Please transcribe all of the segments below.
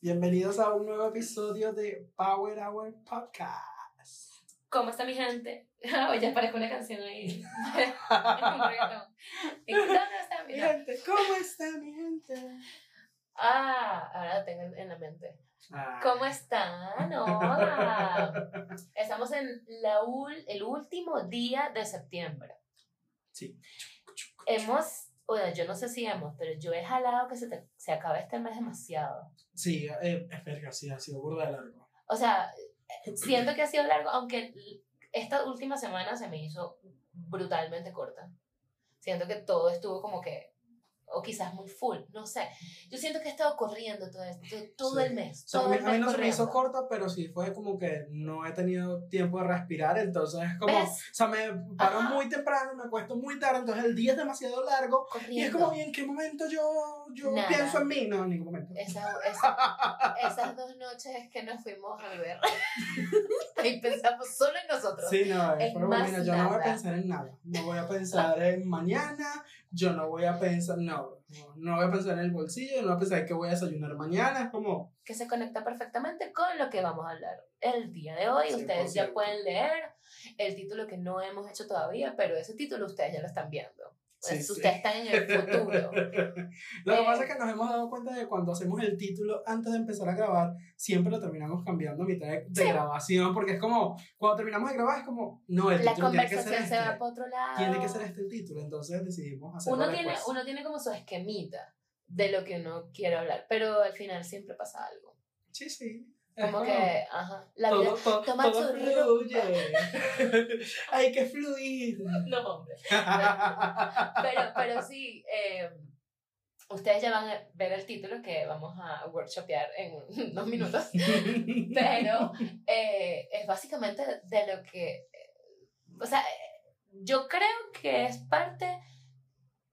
Bienvenidos a un nuevo episodio de Power Hour Podcast. ¿Cómo está mi gente? Oye, aparezco una canción ahí. un reggaetón. ¿Y ¿Dónde está mi gente? ¿cómo está mi gente? Ah, ahora lo tengo en, en la mente. Ah, ¿Cómo están? Hola. Estamos en la ul- el último día de septiembre. Sí. Hemos, bueno, yo no sé si hemos, pero yo he jalado que se, te- se acaba este mes demasiado. Sí, eh, es verga, sí, ha sido burda de largo. O sea, siento que ha sido largo, aunque esta última semana se me hizo brutalmente corta. Siento que todo estuvo como que, o quizás muy full, no sé. Yo siento que he estado corriendo todo, esto, todo Sí. el mes. Todo el a mí mes no se me hizo corriendo. corta, pero sí fue como que no he tenido tiempo de respirar, entonces es como, ¿Ves? o sea, me paro Ajá. muy temprano, me acuesto muy tarde, entonces el día es demasiado largo y es Corriendo. como, ¿y en qué momento yo, yo Nada. pienso en mí? No, en ningún momento. Esa- esa- esas dos noches que nos fuimos a beber. Ahí pensamos solo en nosotros. Sí, no, es pero más mira, yo no voy a nada. pensar en nada. No voy a pensar en mañana, yo no voy a pensar, no, no, no voy a pensar en el bolsillo, no voy a pensar que voy a desayunar mañana, es como, que se conecta perfectamente con lo que vamos a hablar el día de hoy. Ustedes ya 100%. pueden leer el título que no hemos hecho todavía, pero ese título ustedes ya lo están viendo. Sí, Es- sí. Ustedes están en el futuro. Lo que pasa es que nos hemos dado cuenta de que cuando hacemos el título antes de empezar a grabar, siempre lo terminamos cambiando a mitad de, de Sí. grabación, porque es como, cuando terminamos de grabar es como, no, el La título tiene que ser conversación se va este. para otro lado. Tiene que ser este el título, entonces decidimos hacerlo uno tiene, uno tiene como su esquemita de lo que uno quiere hablar, pero al final siempre pasa algo. Sí, sí. Como que, ajá, la todo, vida... todo, toma todo tu fluye. Hay que fluir. No, hombre. Pero, pero sí, eh, ustedes ya van a ver el título que vamos a workshopear en dos minutos. Pero eh, es básicamente de lo que, o sea, yo creo que es parte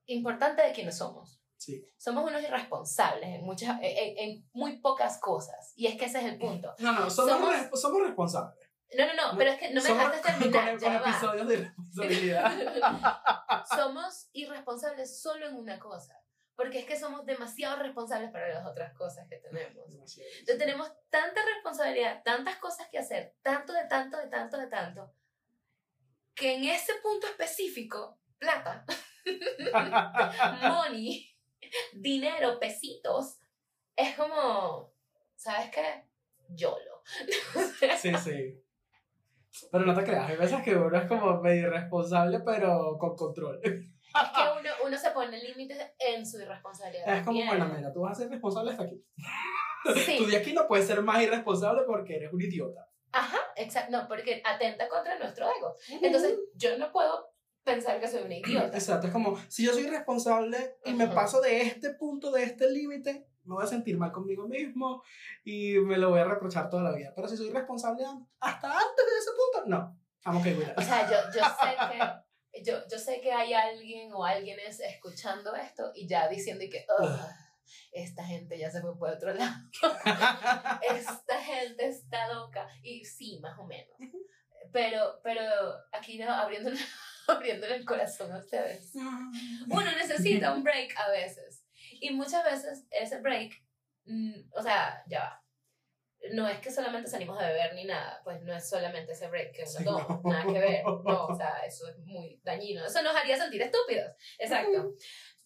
importante de quienes somos. Sí. Somos unos irresponsables en, muchas, en, en muy pocas cosas. Y es que ese es el punto. No, no, somos, Somos- res- somos responsables. No, no, no, pero es que no me dejaste con, terminar. con ya va. episodios de responsabilidad. somos irresponsables solo en una cosa. Porque es que somos demasiado responsables para las otras cosas que tenemos. Entonces tenemos tanta responsabilidad, tantas cosas que hacer, tanto de tanto, de tanto, de tanto, que en ese punto específico, plata, money, dinero, pesitos, es como, ¿sabes qué? YOLO. Sí, sí. Pero no te creas, hay veces que uno es como medio irresponsable, pero con control. Es que uno, uno se pone límites en su irresponsabilidad. Es como, bueno, mira, tú vas a ser responsable hasta aquí. Sí. Tú de aquí no puedes ser más irresponsable porque eres un idiota. Ajá, exacto. No, porque atenta contra nuestro ego. Entonces, yo no puedo pensar que soy una idiota. Exacto, es como, si yo soy responsable y me paso de este punto, de este límite, me voy a sentir mal conmigo mismo y me lo voy a reprochar toda la vida. Pero si soy responsable hasta antes de ese punto, no. Vamos que cuidar. O sea, yo, yo sé que. Yo, yo sé que hay alguien o alguien es escuchando esto y ya diciendo y que "Ugh, esta gente ya se fue por otro lado. esta gente está loca. Y sí, más o menos. Pero, pero aquí no, abriéndole, abriéndole el corazón a ustedes. Uno necesita un break a veces. Y muchas veces ese break, mm, o sea, ya va. No es que solamente salimos a beber ni nada, pues no es solamente ese break que uno Sí, toma, no. nada que ver. No, o sea, eso es muy dañino. Eso nos haría sentir estúpidos. Exacto.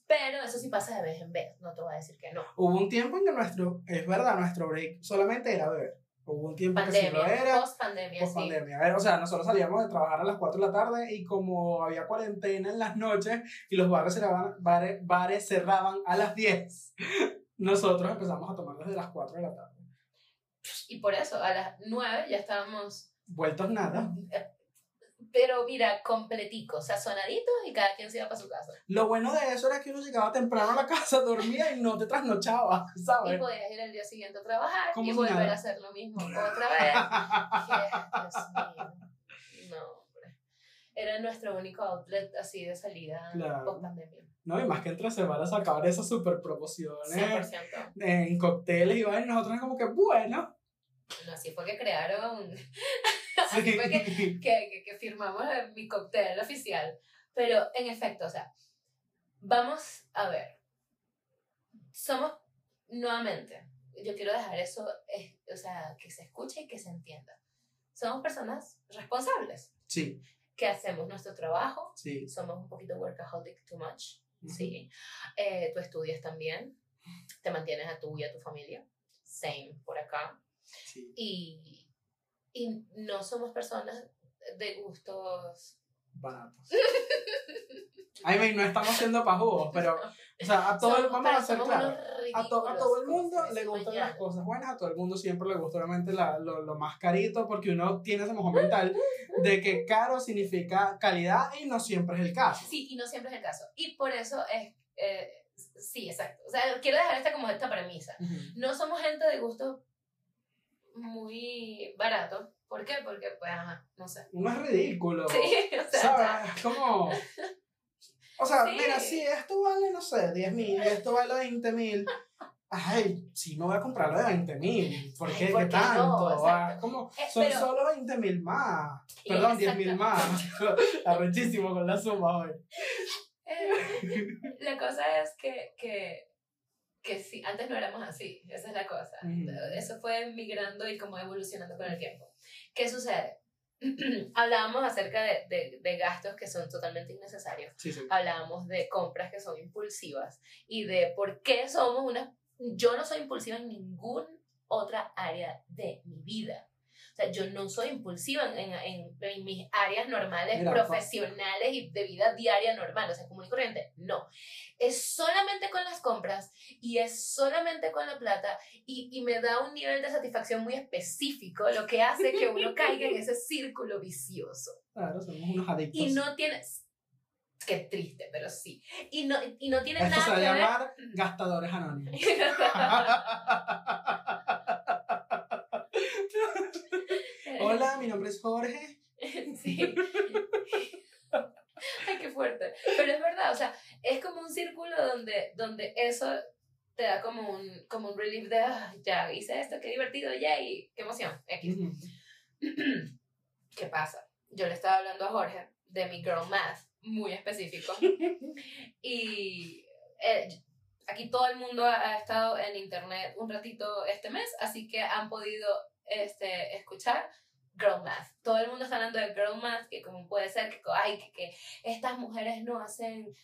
Pero eso sí pasa de vez en vez, no te voy a decir que no. Hubo un tiempo en que nuestro, es verdad, nuestro break solamente era beber. Hubo un tiempo que sí lo Pandemia, era. post pandemia, Post sí. pandemia. O sea, nosotros salíamos de trabajar a las 4 de la tarde y como había cuarentena en las noches y los bares cerraban, bares, bares cerraban a las 10, nosotros empezamos a tomar desde las 4 de la tarde. Y por eso, a las nueve ya estábamos Vueltos nada. Pero mira, completicos, sazonaditos y cada quien se iba para su casa. Lo bueno de eso era que uno llegaba temprano a la casa, dormía y no te trasnochaba, Y ¿sabes? podías ir al día siguiente a trabajar y volver nada. a hacer lo mismo otra vez. Dios mío. No, hombre. Era nuestro único outlet así de salida Claro. post pandemia. No, y más que entre semanas sacaban esas super promociones 100%. en cócteles y vainas, nosotros como que, bueno. No, así fue que crearon. Así fue que, que, que, que firmamos mi cóctel oficial. Pero en efecto, o sea, vamos a ver. Somos nuevamente, yo quiero dejar eso, eh, o sea, que se escuche y que se entienda. Somos personas responsables, Sí, que hacemos nuestro trabajo, sí. somos un poquito workaholic too much, sí. Eh, tú estudias también, te mantienes a tú y a tu familia, same por acá. sí. Y, y no somos personas de gustos... Baratos. I mean, no estamos siendo pajugos, pero, o sea, a todo el vamos a ser claros. A, to- a todo el mundo le gustan mañana. las cosas buenas, a todo el mundo siempre le gusta obviamente la- lo, lo más carito, porque uno tiene ese mojo mental de que caro significa calidad y no siempre es el caso. Sí, y no siempre es el caso. Y por eso es... eh, sí, exacto. O sea, quiero dejar esta como esta premisa. Ujú. No somos gente de gusto muy barato. ¿Por qué? Porque, pues, ajá, no sé. Uno es ridículo. Sí, o sea. ¿Sabes? Es como. O sea, Sí. mira, si esto vale, no sé, 10 mil esto vale 20 mil. Ay, sí me voy a comprar lo de 20 mil. ¿Por Ay, qué? ¿por ¿Qué qué no? tanto? Ah, como, Eh, son pero- solo 20 mil más. Perdón, 10 mil más. Arrechísimo con la suma hoy. Eh, la cosa es que, que, que sí, antes no éramos así, esa es la cosa. Ujú. Eso fue migrando y como evolucionando con el tiempo. ¿Qué sucede? Hablábamos acerca de, de, de gastos que son totalmente innecesarios. Sí, sí. Hablábamos de compras que son impulsivas y de por qué somos una... Yo no soy impulsiva en ninguna otra área de mi vida. O sea, yo no soy impulsiva en, en, en mis áreas normales, Mira, profesionales y de vida diaria normal, o sea, común y corriente. No. Es solamente con las compras y es solamente con la plata y, y me da un nivel de satisfacción muy específico, lo que hace que uno caiga en ese círculo vicioso. Claro, somos unos adictos. Y no tienes... Qué triste, pero sí. Y no, y no tiene Esto nada se va a ver... llamar gastadores anónimos. Hola, mi nombre es Jorge. sí. Ay, qué fuerte. Pero es verdad, o sea, es como un círculo donde, donde eso te da como un, como un relief de, "Ah, ya hice esto, qué divertido, yay, qué emoción. X. ¿Qué pasa? Yo le estaba hablando a Jorge de mi girl math, muy específico. Y eh, aquí todo el mundo ha, ha estado en internet un ratito este mes, así que han podido este, escuchar Girl Math. Todo el mundo está hablando de Girl Math, que como puede ser que, ay, que, que estas mujeres no hacen...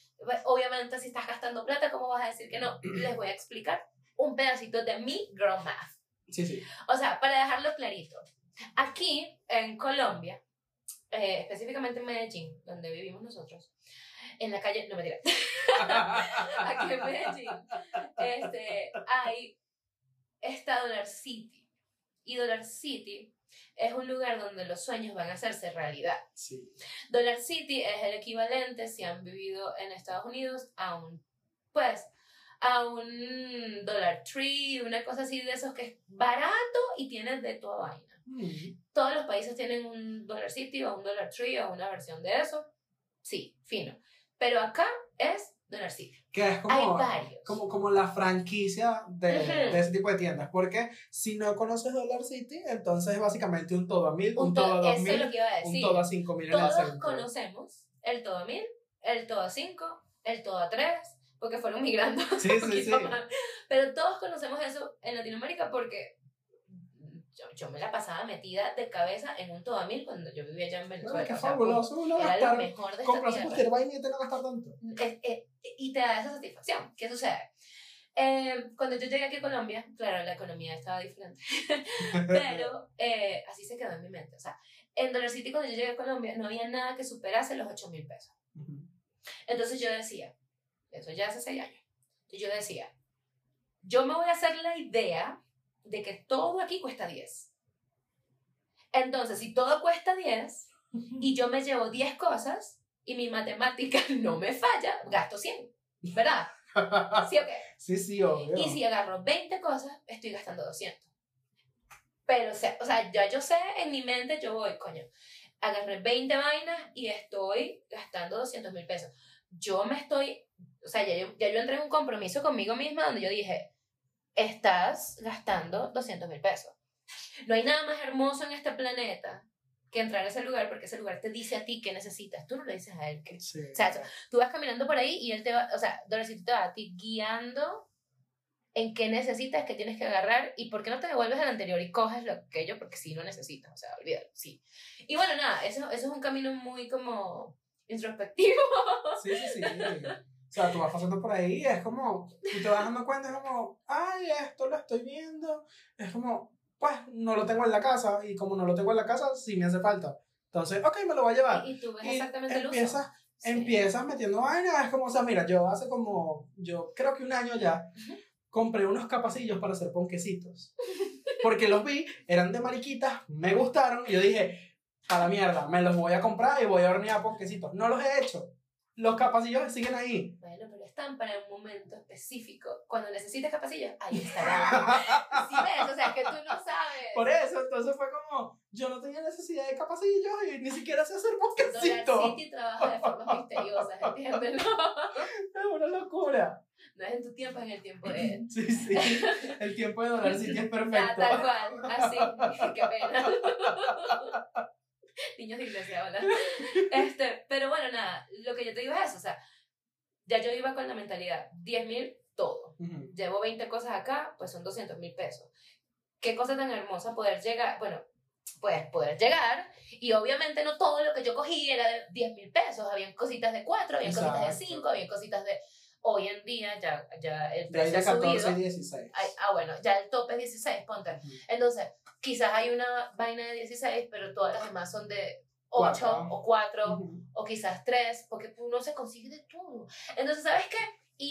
Obviamente si estás gastando plata, ¿cómo vas a decir que no? Les voy a explicar un pedacito de mi Girl Math. Sí, sí. O sea, para dejarlo clarito, aquí en Colombia, eh, específicamente en Medellín, donde vivimos nosotros, en la calle, no me diré, aquí en Medellín, este, hay esta Dollar City. Y Dollar City es un lugar donde los sueños van a hacerse realidad. Sí. Dollar City es el equivalente, si han vivido en Estados Unidos, a un, pues, a un Dollar Tree, una cosa así de esos que es barato y tiene de toda vaina. Mm. Todos los países tienen un Dollar City o un Dollar Tree o una versión de eso. Sí, fino. Pero acá es Dollar City. Que es Hay como, varios. como, como la franquicia de, Ujú. de ese tipo de tiendas. Porque si no conoces Dollar City, entonces es básicamente un todo a mil, un, Un todo a to- dos mil, es lo que iba a un todo a cinco mil en el Todos centro. conocemos el todo a mil, el todo a cinco, el todo a tres, porque fueron migrando Sí, un sí, sí. más. Pero todos conocemos eso en Latinoamérica porque yo, yo me la pasaba metida de cabeza en un todo a mil cuando yo vivía allá en Venezuela. Ay, qué fabuloso. Uno Era lo gastar, mejor de cualquier vaina y te no gastar tanto. Es- es- y te da esa satisfacción. ¿Qué sucede? Eh, cuando yo llegué aquí a Colombia, claro, la economía estaba diferente, pero eh, así se quedó en mi mente. O sea, en Dollar City cuando yo llegué a Colombia no había nada que superase los 8 mil pesos. Entonces yo decía, eso ya hace 6 años, yo decía, yo me voy a hacer la idea de que todo aquí cuesta 10. Entonces, si todo cuesta 10 y yo me llevo 10 cosas y mi matemática no me falla, gasto 100, ¿verdad? ¿Sí o qué? Sí, sí, obvio. Y si agarro 20 cosas, estoy gastando 200. Pero, o sea, o sea, ya yo sé en mi mente, yo voy, coño, agarré 20 vainas y estoy gastando 200 mil pesos. Yo me estoy, o sea, ya yo, ya yo entré en un compromiso conmigo misma donde yo dije, estás gastando 200 mil pesos. No hay nada más hermoso en este planeta que entrar a ese lugar porque ese lugar te dice a ti qué necesitas. Tú no le dices a él que Sí. o sea, tú vas caminando por ahí y él te va, o sea, Dorothy te va a ti guiando en qué necesitas, qué tienes que agarrar y por qué no te devuelves al anterior y coges lo que yo, porque sí lo necesitas, o sea, olvídalo, sí. Y bueno, nada, eso, eso es un camino muy como introspectivo. Sí, sí, sí. O sea, tú vas pasando por ahí y es como, y te vas dando cuenta, es como, ay, esto lo estoy viendo. Es como, pues, no lo tengo en la casa y como no lo tengo en la casa, sí me hace falta. Entonces, ok, me lo voy a llevar. Y, tú ves Y exactamente el uso. empiezas, Sí. empiezas metiendo vaina, es como, o sea, mira, yo hace como, yo creo que un año ya, compré unos capacillos para hacer ponquecitos. Porque los vi, eran de mariquitas, me gustaron, y yo dije, a la mierda, me los voy a comprar y voy a hornear ponquecitos. No los he hecho. Los capacillos siguen ahí. Bueno, pero están para un momento específico. Cuando necesites capacillos, ahí estarán. ¿Sí ves? O sea, que tú no sabes. Por eso, entonces fue como, yo no tenía necesidad de capacillos y ni siquiera sé hacer Dollar ponquecitos. City trabaja de formas misteriosas, ¿entiendes? No, Es una locura. no es en tu tiempo, es en el tiempo de él. Sí, sí. El tiempo de Dollar City es perfecto. tal cual, así. Qué pena. Niños de iglesia, hola. Este, pero bueno, nada, lo que yo te digo es eso, o sea, ya yo iba con la mentalidad, 10 mil, todo. Ujú. Llevo 20 cosas acá, pues son 200 mil pesos. Qué cosa tan hermosa poder llegar, bueno, pues poder llegar, y obviamente no todo lo que yo cogí era de 10 mil pesos, habían cositas de 4, habían cositas de Exacto. 5, habían cositas de... Hoy en día ya, ya el precio de ha 14 subido. y 16. Ay, ah, bueno, ya el tope es 16, ponte. Ujú. Entonces, quizás hay una vaina de 16, pero todas las demás son de 8 Cuatro. o 4 Ujú. o quizás 3, porque uno se consigue de todo. Entonces, ¿sabes qué?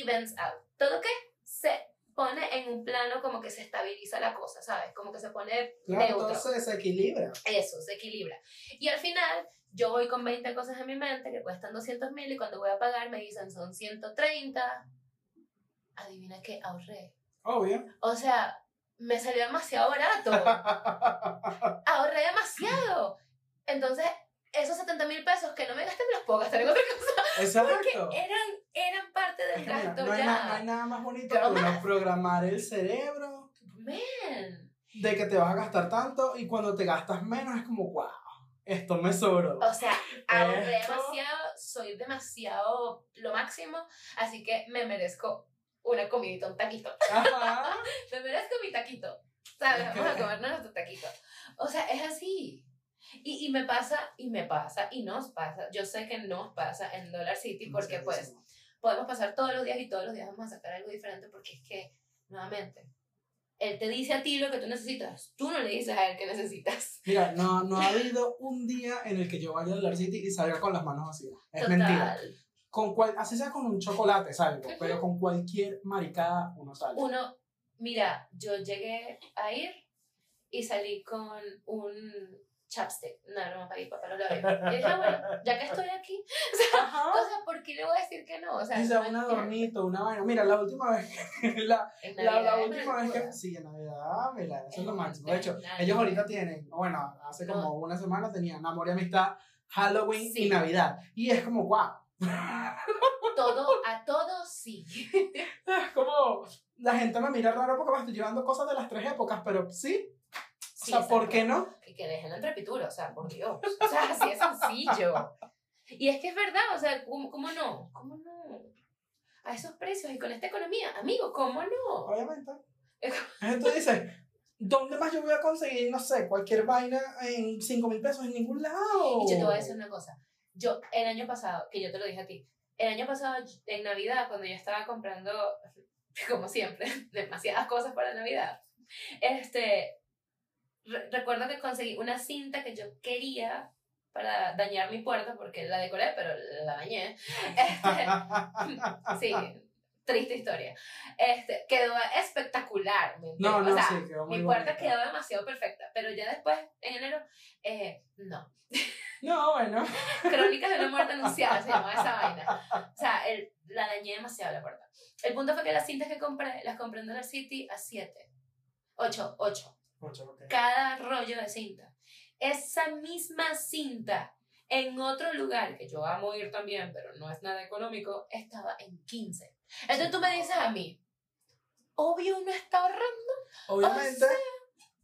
Evens out. Todo que se pone en un plano como que se estabiliza la cosa, ¿sabes? Como que se pone Claro, neutro. entonces se equilibra. Eso, se equilibra. Y al final, yo voy con 20 cosas en mi mente que cuestan 200 mil y cuando voy a pagar me dicen son 130. Adivina qué ahorré. Obvio. O sea, me salió demasiado barato. Ahorré demasiado. Entonces, esos 70 mil pesos que no me gasté me los puedo gastar en otra cosa. Porque Exacto. eran, eran parte Es del mira, gasto no, hay na- no ya. hay nada más bonito que uno programar el cerebro Man. de que te vas a gastar tanto y cuando te gastas menos es como, wow, esto me sobró. O sea, ahorré demasiado, soy demasiado lo máximo, así que me merezco una comidita, un taquito. Ajá. Me merezco mi taquito. ¿Sabes? Vamos a comernos nuestro taquito. O sea, es así. Y, y me pasa, y me pasa, y nos pasa. Yo sé que nos pasa en Dollar City porque pues podemos pasar todos los días y todos los días vamos a sacar algo diferente porque es que, nuevamente, él te dice a ti lo que tú necesitas. Tú no le dices a él que necesitas. Mira, no, no ha habido un día en el que yo vaya a Dollar City y salga con las manos vacías. Es Total. mentira. Con cual, así sea con un chocolate, salgo, pero con cualquier maricada uno sale. Uno, mira, yo llegué a ir y salí con un chapstick. No, no me pagué para los labios. Y dije, "Ah, bueno, ya que estoy aquí, Ajá. o sea, ¿por qué le voy a decir que no? O sea, sea no un adornito, una vaina. Mira, la última vez que, la, la, la es última vez que, sí, en Navidad, mira, eso es lo En máximo. De hecho, ellos ahorita tienen, bueno, hace No. como una semana tenían Amor y Amistad, Halloween Sí. y Navidad. Y es como, wow. Todo, a todo sí. Es como, la gente me mira raro porque me estoy llevando cosas de las tres épocas, pero sí. Sí, o sea, ¿por qué no? Y que dejen la entrepitura, o sea, por Dios. O sea, así es sencillo. Y es que es verdad, o sea, ¿cómo, cómo no? ¿Cómo no? A esos precios y con esta economía, amigo, ¿cómo no? Obviamente. Entonces dices, ¿dónde más yo voy a conseguir, no sé, cualquier vaina en 5 mil pesos en ningún lado? Y yo te voy a decir una cosa. Yo, el año pasado, que yo te lo dije a ti, el año pasado, en Navidad, cuando yo estaba comprando, como siempre, demasiadas cosas para Navidad, este, re- recuerdo que conseguí una cinta que yo quería para dañar mi puerta, porque la decoré, pero la dañé. Este, sí, triste historia. Este, quedó espectacular. ¿me No, no, o sea, sí, quedó muy mi puerta bonita. quedó demasiado perfecta, pero ya después, en enero, eh, no. No, bueno. Crónicas de una muerte anunciada se llamaba esa vaina. O sea, el, la dañé demasiado la puerta. El punto fue que las cintas que compré, las compré en Dollar City a 7. 8, 8. Ocho. Cada rollo de cinta. Esa misma cinta en otro lugar, que yo amo ir también, pero no es nada económico, estaba en 15. Entonces tú me dices a mí, obvio uno está ahorrando. Obviamente,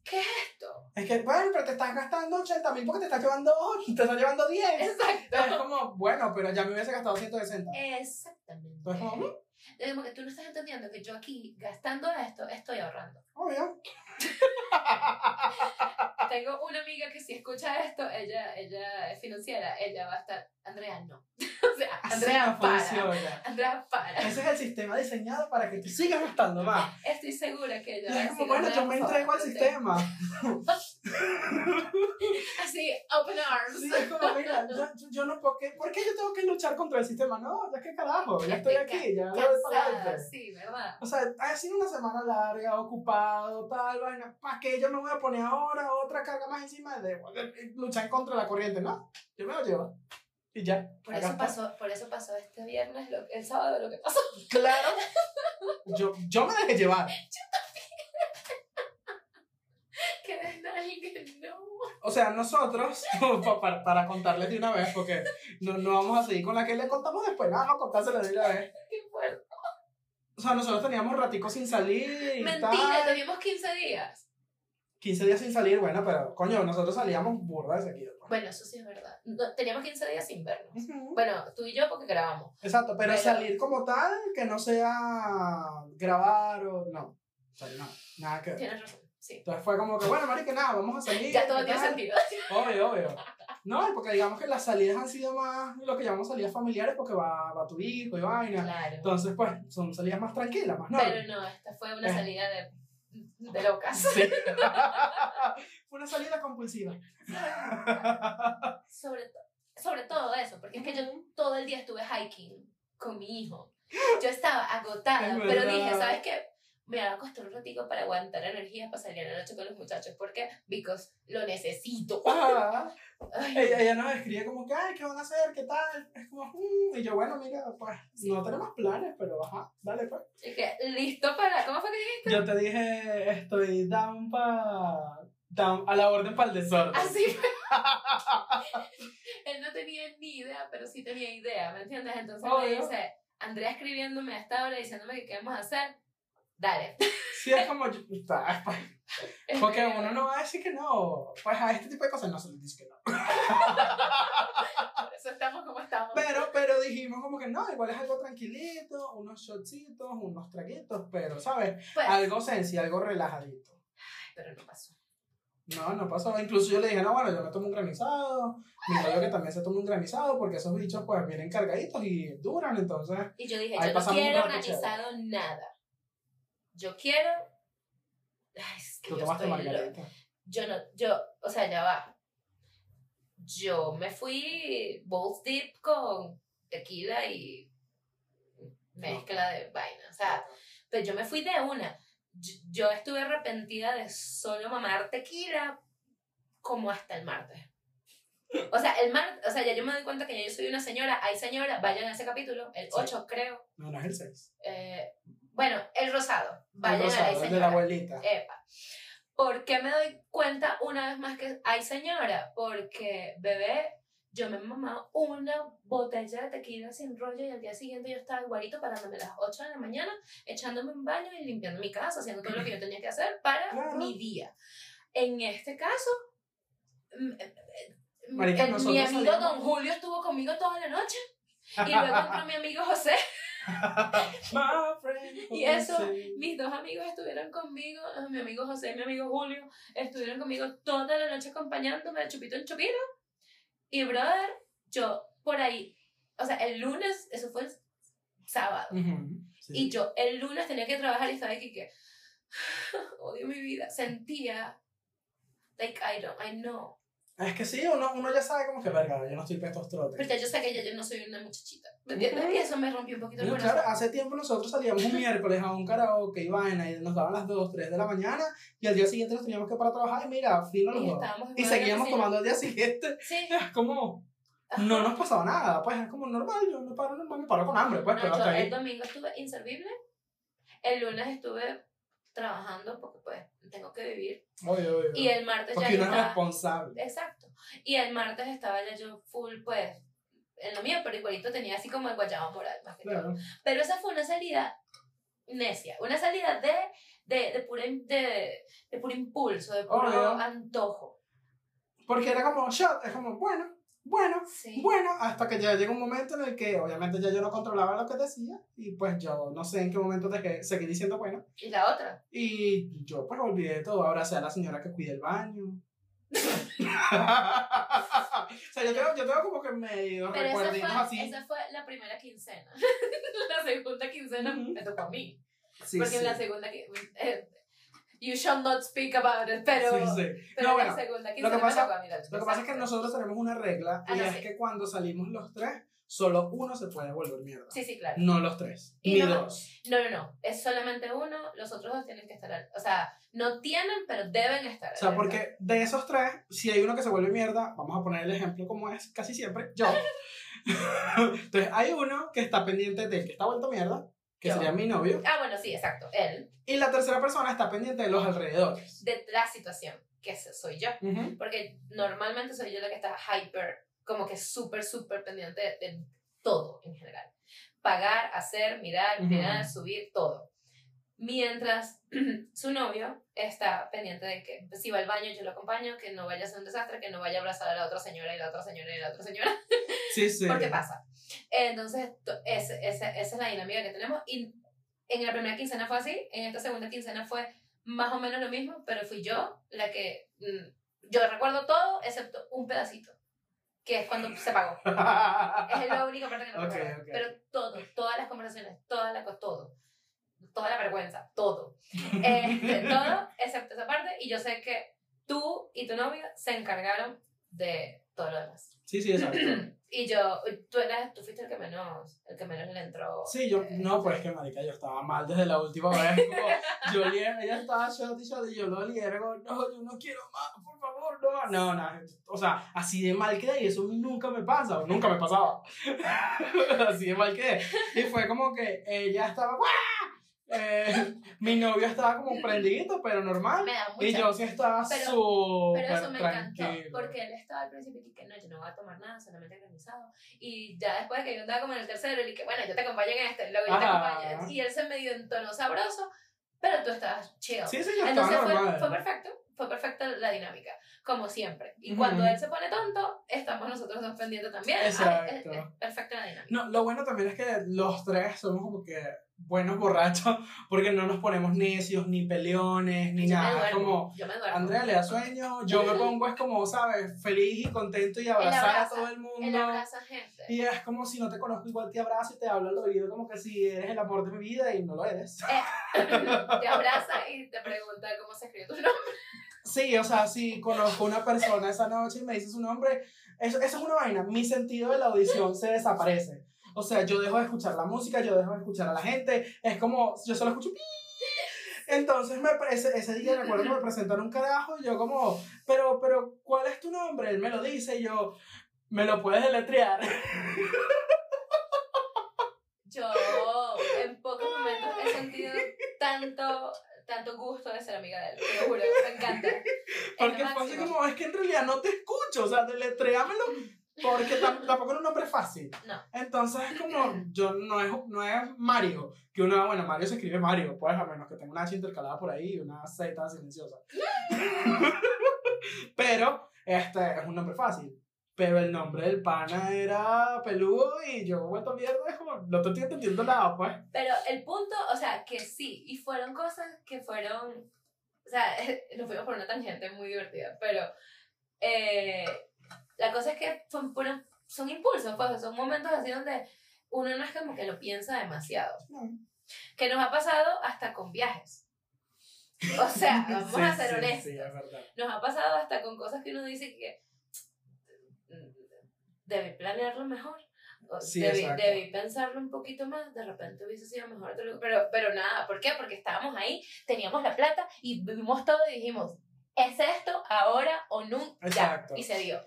¿qué es esto? Es que, bueno, pero te estás gastando 80 mil porque te estás llevando 8, te estás llevando 10. Exacto. Es como, bueno, pero ya me hubiese gastado 160. Exactamente. Entonces, como, Es como que tú no estás entendiendo que yo aquí, gastando esto, estoy ahorrando. obvio. Tengo una amiga que si escucha esto, ella, ella es financiera, ella va a estar, Andrea, no. O sea, Andrea, no para. funciona. Andrea, para. Ese es el sistema diseñado para que tú sigas gastando más. Estoy segura que ella Y es como, bueno, yo me entrego al sistema. Así, open arms. Sí, es como, mira, yo, yo- no, ¿por qué, ¿por qué yo tengo que luchar contra el sistema? No, ya que carajo, ya estoy aquí, ya lo doy para adelante. sí, ¿verdad? O sea, ha sido una semana larga, ocupado, tal, vaina. ¿Para qué yo me voy a poner ahora otra carga más encima de de luchar contra la corriente? No, yo me lo llevo. Y ya. Por eso, pasó, por eso pasó este viernes, lo, el sábado lo que pasó. Claro. Yo, yo me dejé llevar. Que es alguien, no. O sea, nosotros, pa- para, para contarles de una vez, porque no, no vamos a seguir con la que le contamos después, nada más contárselo de una vez. Qué fuerte. O sea, nosotros teníamos ratico sin salir y Mentira, tal. teníamos 15 días. 15 días sin salir, bueno, pero coño, nosotros salíamos burda de seguido. pues. Bueno, eso sí es verdad. No, teníamos 15 días sin vernos. Ujú. Bueno, tú y yo porque grabamos. Exacto, pero Pero- salir como tal, que no sea grabar o no. O sea, no, nada que ver. Tienes razón, sí. Entonces fue como que, bueno, marica, nada, vamos a salir. Ya todo ¿qué tiene sentido. Obvio, obvio. No, porque digamos que las salidas han sido más lo que llamamos salidas familiares porque va, va tu hijo y vaina. Claro. Entonces, pues, son salidas más tranquilas, más nobles. Pero no, esta fue una Eh. salida de, de locas. Sí. Fue una salida compulsiva. Sobre, to- sobre todo eso, porque es que yo todo el día estuve hiking con mi hijo. Yo estaba agotada, Es pero dije, ¿sabes qué? Me va a costar un ratico para aguantar energías para salir a la noche con los muchachos. ¿Por qué? Because lo necesito. Ajá. Ella, ella nos escribe como que, ay, ¿qué van a hacer? ¿Qué tal? Es como, "Mm". y yo, bueno, mira, pues, no tenemos planes, pero ajá, dale pues. que, listo para. ¿Cómo fue que dijiste? Yo te dije, estoy down pa... down a la orden para el desorden. Así fue. Él no tenía ni idea, pero sí tenía idea, ¿me entiendes? Entonces me Obvio. dice, Andrea escribiéndome a esta hora diciéndome que qué vamos a hacer. Dale. Sí, es como, porque uno no va a decir que no, pues a este tipo de cosas no se les dice que no. Por eso estamos como estamos. Pero, pero dijimos como que no, igual es algo tranquilito, unos shotcitos, unos traguitos, pero, ¿sabes? Pues, Algo sensi, algo relajadito. pero no pasó. No, no pasó. Incluso yo le dije, no, bueno, yo me tomo un granizado. Mi novio que también se toma un granizado porque esos bichos pues vienen cargaditos y duran, entonces. Y yo dije, yo no quiero rato organizado nada. Yo quiero. Ay, es que Tú yo tomaste margarita. loca. Yo no, yo, o sea, ya va. Yo me fui balls deep con tequila y mezcla de vaina. O sea, pero yo me fui de una. Yo, yo estuve arrepentida de solo mamar tequila como hasta el martes. O sea, el martes, o sea, ya yo me doy cuenta que yo soy una señora. Hay señora, vayan a ese capítulo, el Sí. 8 creo. No, no es el 6. Eh, bueno, el rosado. Vayan El a la rosado, el de la señora. abuelita. Epa. ¿Por qué me doy cuenta una vez más que hay señora? Porque, bebé, yo me he mamado una botella de tequila sin rollo y al día siguiente yo estaba igualito parándome a las 8 de la mañana, echándome un baño y limpiando mi casa, haciendo todo lo que yo tenía que hacer para Claro. mi día. En este caso, mm, eh, eh, Marica, mi amigo salimos- Don Julio estuvo conmigo toda la noche y luego entró mi amigo José. My friend Y eso. Mis dos amigos estuvieron conmigo, eh, mi amigo José y mi amigo Julio, estuvieron conmigo toda la noche acompañándome de chupito en chupito. Y, brother, yo por ahí, o sea, el lunes, eso fue el sábado. Ujú, sí. Y yo el lunes tenía que trabajar y estaba aquí que, odio mi vida. Sentía, like, I don't, I know. Es que sí, uno, uno ya sabe como que, verga, yo no estoy para estos trotes. Ya yo sé que ya yo no soy una muchachita, ¿me entiendes? Y eso me rompió un poquito el corazón. claro, hace tiempo nosotros salíamos un miércoles a un karaoke y vaina y nos daban las 2, 3 de la mañana y al día siguiente nos teníamos que para trabajar y mira, fino los Y dos. Y seguíamos tomando al día siguiente. Sí. Es como, no nos pasaba nada, pues es como normal, yo me paro normal, me paro con hambre, pues, No, pero yo el domingo estuve inservible. El lunes estuve trabajando porque pues tengo que vivir. Obvio, obvio. Y el martes Porque ya uno es estaba... responsable. Exacto. Y el martes estaba ya yo full pues en lo mío, pero igualito tenía así como el guayabo moral más que todo. Pero esa fue una salida necia, una salida de, de, de, puro, de, de puro impulso, de puro antojo. Porque era como shot, es como, bueno, bueno, Sí. bueno, hasta que ya llega un momento en el que obviamente ya yo no controlaba lo que decía y pues yo no sé en qué momento dejé, seguí diciendo bueno Y la otra. y yo pues olvidé todo, ahora sea la señora que cuida el baño. o sea, yo tengo, yo tengo como que medio Pero esa recuerditos fue, así. esa fue la primera quincena. la segunda quincena Ujú. me tocó a mí. Sí, porque sí. en la segunda eh, you shall not speak about it, pero, Sí, sí. pero No, en bueno, la segunda lo que pasa- Lo que pasa es que nosotros tenemos una regla Ah, y no, es sí. que cuando salimos los tres, solo uno se puede volver mierda. Sí, sí, claro. No los tres. Y ni no- dos. No, no, no. Es solamente uno, los otros dos tienen que estar. al- O sea, no tienen, pero deben estar. O sea, porque de esos tres, si hay uno que se vuelve mierda, vamos a poner el ejemplo como es casi siempre, yo. Entonces, hay uno que está pendiente del que está vuelto mierda, que Yo. sería mi novio, Ah, bueno, sí, exacto. Él. y la tercera persona está pendiente de los alrededores. De la situación, que soy yo. Porque normalmente soy yo la que está hyper, como que súper, súper pendiente de, de todo en general. Pagar, hacer, mirar, mirar, subir, todo. Mientras su novio está pendiente de que si va al baño yo lo acompaño, que no vaya a ser un desastre, que no vaya a abrazar a la otra señora y la otra señora y la otra señora. Sí, sí. Porque pasa. Entonces, to- ese- ese- esa es la dinámica que tenemos. Y en la primera quincena fue así, en esta segunda quincena fue más o menos lo mismo, pero fui yo la que. mm, Yo recuerdo todo excepto un pedacito, que es cuando se pagó. Es la única parte que no Ok, recuerdo. ok. Pero todo, todas las conversaciones, toda la, co- todo. Toda la vergüenza, todo. Este, todo excepto esa parte. Y yo sé que tú y tu novio se encargaron de todo lo demás. Sí, sí, exacto. Y yo, tú, eras, tú fuiste el que menos, el que menos le entró. Sí, yo, eh, no, pues que marica, yo estaba mal desde la última vez. Como, yo lier- ella estaba shot y shot y yo lo liero, no, yo no quiero más, por favor, no. No, no, o sea, así de mal quedé y eso nunca me pasa, o nunca me pasaba. así de mal quedé. Y fue como que ella estaba, ¡guau! Eh, mi novio estaba como prendidito, pero normal. Me da mucha Y yo sí estaba súper Pero eso me encantó, tranquilo. porque él estaba al principio y que no, yo no voy a tomar nada, solamente granizado. Y ya después que yo andaba como en el tercero, y que bueno, yo te acompaño en este, luego yo te acompaño. Y él se medio entonó sabroso, pero tú estabas chill. Sí, sí, yo estaba Entonces fue, normal. fue perfecto, fue perfecta la dinámica, como siempre. Y cuando él se pone tonto, estamos nosotros dos pendientes también. Ay, es- Exacto. es perfecta la dinámica. No, lo bueno también es que los tres somos como que buenos borrachos porque no nos ponemos necios, ni peleones, ni yo nada. Es como, yo me. Andrea le da sueño, yo me pongo es como, ¿sabes? Feliz y contento y abrazar a abraza, todo el Él mundo. abraza gente. Y es como si no te conozco, igual te abrazo y te hablo al oído como que si eres el amor de mi vida y no lo eres. te abraza y te pregunta cómo se escribe tu nombre. Sí, o sea, si conozco una persona esa noche y me dice su nombre, eso, eso es una vaina. Mi sentido de la audición se desaparece. O sea, yo dejo de escuchar la música, yo dejo de escuchar a la gente. Es como, yo solo escucho. Entonces, me, ese, ese día recuerdo que me presentaron un carajo y yo como, pero, pero, ¿cuál es tu nombre? Él me lo dice y yo, ¿me lo puedes deletrear? Yo en pocos momentos he sentido tanto, tanto gusto de ser amiga de él, te lo juro, me encanta. Porque fue así como, es que en realidad no te escucho, o sea, deletréamelo, porque tam- tampoco era un nombre fácil. No. Entonces es como, yo no es, no es Mario, que una, bueno, Mario se escribe Mario, pues a menos que tenga una H intercalada por ahí y una Z silenciosa. Pero, este es un nombre fácil. Pero el nombre del pana era peludo y yo, vuelto mierda, es como, no te estoy entendiendo nada, pues. Pero el punto, o sea, que sí, y fueron cosas que fueron, o sea, nos fuimos por una tangente muy divertida, pero eh, la cosa es que son, puros- son impulsos, pues, son momentos así donde uno no es como que lo piensa demasiado. Que nos ha pasado hasta con viajes. O sea, vamos Sí, a ser sí, honestos. Sí, es verdad. Nos ha pasado hasta con cosas que uno dice que debí planearlo mejor. Sí, debí, debí pensarlo un poquito más, de repente hubiese sido mejor. Pero, pero nada, ¿por qué? Porque estábamos ahí, teníamos la plata y vimos todo y dijimos, ¿es esto ahora o nunca? Exacto. Y se dio.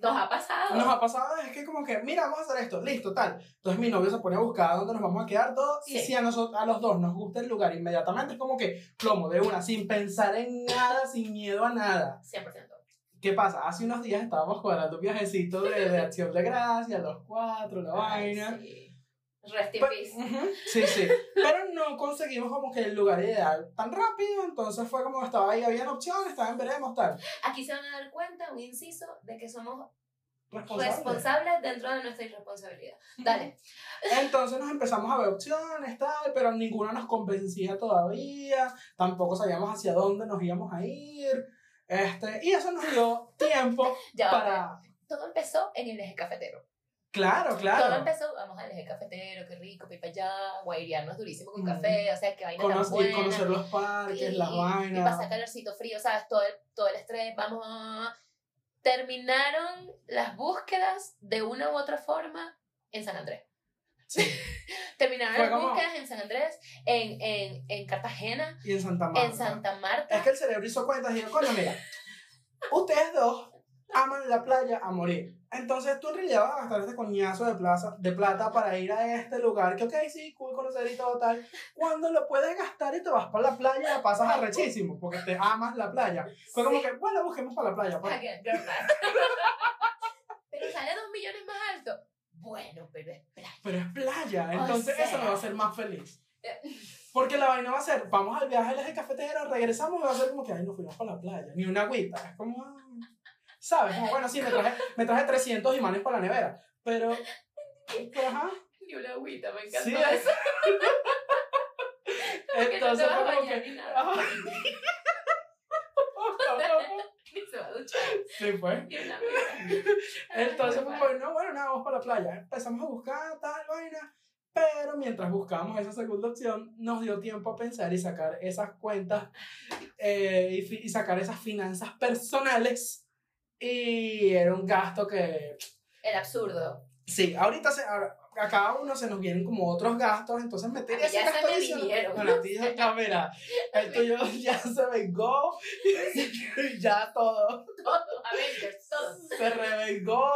Nos ha pasado. Nos ha pasado es que como que, mira, vamos a hacer esto, listo, tal. Entonces mi novio se pone a buscar dónde nos vamos a quedar todos y Sí. si a, nosotros, a los dos nos gusta el lugar inmediatamente es como que plomo de una, sin pensar en nada, sin miedo a nada. 100%. ¿Qué pasa? Hace unos días estábamos cuadrando un viajecito de, de acción de gracia, los cuatro, la Ay, vaina. sí. Rest in Pe- peace. Ujú, Sí, sí. Pero no conseguimos como que el lugar ideal tan rápido, entonces fue como estaba ahí, habían opciones, estaba en veremos, tal. Aquí se van a dar cuenta, un inciso, de que somos Responsable. responsables dentro de nuestra irresponsabilidad. Dale. Entonces nos empezamos a ver opciones, tal, pero ninguna nos convencía todavía, tampoco sabíamos hacia dónde nos íbamos a ir, este, y eso nos dio tiempo Ya para... Todo empezó en el eje cafetero. Claro, Todo claro. empezó, vamos al eje cafetero, qué rico, pipa allá, guairiarnos durísimo con café, o sea, que vaina tan Conocer, buena. conocer los parques, las Y vainas. pasar calorcito frío, ¿sabes? Todo el, todo el estrés, vamos a... Terminaron las búsquedas de una u otra forma en San Andrés. Sí, Terminaron Fue las como- búsquedas en San Andrés, en, en, en Cartagena, y en Santa Marta. en Santa Marta. Es que el cerebro hizo cuentas y dijo, coño, mira, ustedes dos aman la playa a morir. Entonces tú en realidad vas a gastar este coñazo de, plaza, de plata para ir a este lugar, que ok, sí, cool conocer y todo tal, cuando lo puedes gastar y te vas para la playa la pasas arrechísimo, porque te amas la playa. Fue como que, bueno, busquemos para la playa. pues. Pero sale dos millones más alto. Bueno, pero es playa. Pero es playa, entonces sea. eso me va a hacer más feliz. Porque la vaina va a ser, vamos al viaje al eje cafetero, regresamos y va a ser como que, ay, nos fuimos para la playa. Ni una agüita. Es como, ah, ¿sabes? Como, bueno, sí, me traje, me traje 300 imanes para la nevera. Pero, pero ajá. Ni una agüita, me encantó Sí, eso. No Entonces fue como que, ni nada. ajá. Ni se va a duchar. Sí, pues. Ni una agüita. Entonces fue como, no, bueno, nada, vamos para la playa. Empezamos a buscar tal vaina. Pero mientras buscábamos esa segunda opción, nos dio tiempo a pensar y sacar esas cuentas eh, y, y sacar esas finanzas personales. Y era un gasto que, El absurdo. sí, ahorita se, ahora, a cada uno se nos vienen como otros gastos, entonces meter A ese ya se gasto me adicional- vinieron. Bueno, a ti ya, mira, el tuyo ya se vengó, ya todo, Todo. Avengers, todo. se revengó.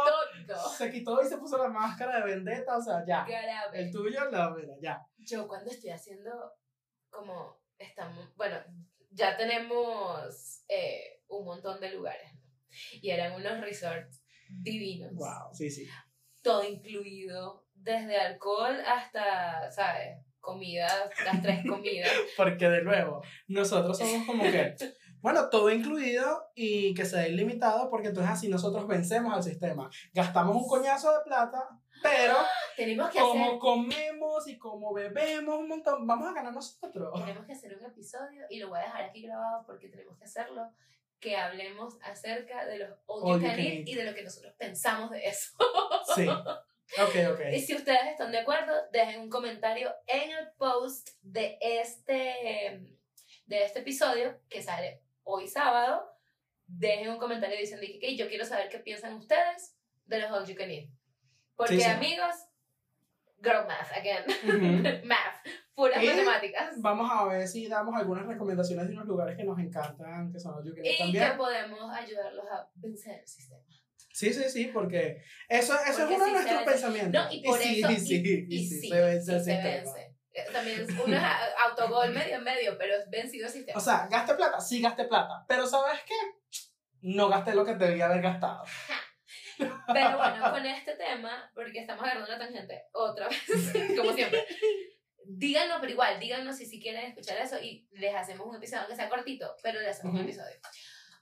Todo. Se quitó y se puso la máscara de vendetta, o sea, ya. Grave. El tuyo, la mira, ya. Yo cuando estoy haciendo como estamos, bueno, ya tenemos eh, un montón de lugares. Y eran unos resorts divinos. Wow, sí, sí. Todo incluido, desde alcohol hasta, ¿sabes? Comidas, las tres comidas. Porque de nuevo, nosotros somos como que, bueno, todo incluido y que sea ilimitado, porque entonces así nosotros vencemos al sistema. Gastamos un coñazo de plata, pero Tenemos que como hacer comemos y como bebemos un montón, vamos a ganar nosotros. tenemos que hacer un episodio y lo voy a dejar aquí grabado porque tenemos que hacerlo que hablemos acerca de los all you can eat eat. y de lo que nosotros pensamos de eso. Sí. Ok, ok. Y si ustedes están de acuerdo, dejen un comentario en el post de este, de este episodio que sale hoy sábado. Dejen un comentario diciendo que "Ok, yo quiero saber qué piensan ustedes de los All You Can Eat. Porque Sí, sí. amigos, girl math, again, math, puras Y matemáticas. Vamos a ver si damos algunas recomendaciones de unos lugares que nos encantan, que son los Yucatán Y también. que podemos ayudarlos a vencer el sistema. Sí, sí, sí, porque eso, eso Porque es uno sí de nuestros pensamientos. No, y por sí, eso. y sí, y, y y sí, sí, se vence el sí sistema. vence. Eh, También es un autogol medio en medio, pero es vencido el sistema. O sea, gaste plata, sí gaste plata, pero ¿sabes qué? No gasté lo que debía haber gastado. Pero bueno, con este tema, porque estamos agarrando una tangente otra vez, como siempre. Díganos, pero igual, díganos si, si quieren escuchar eso y les hacemos un episodio, aunque sea cortito, pero les hacemos un Ujú. episodio.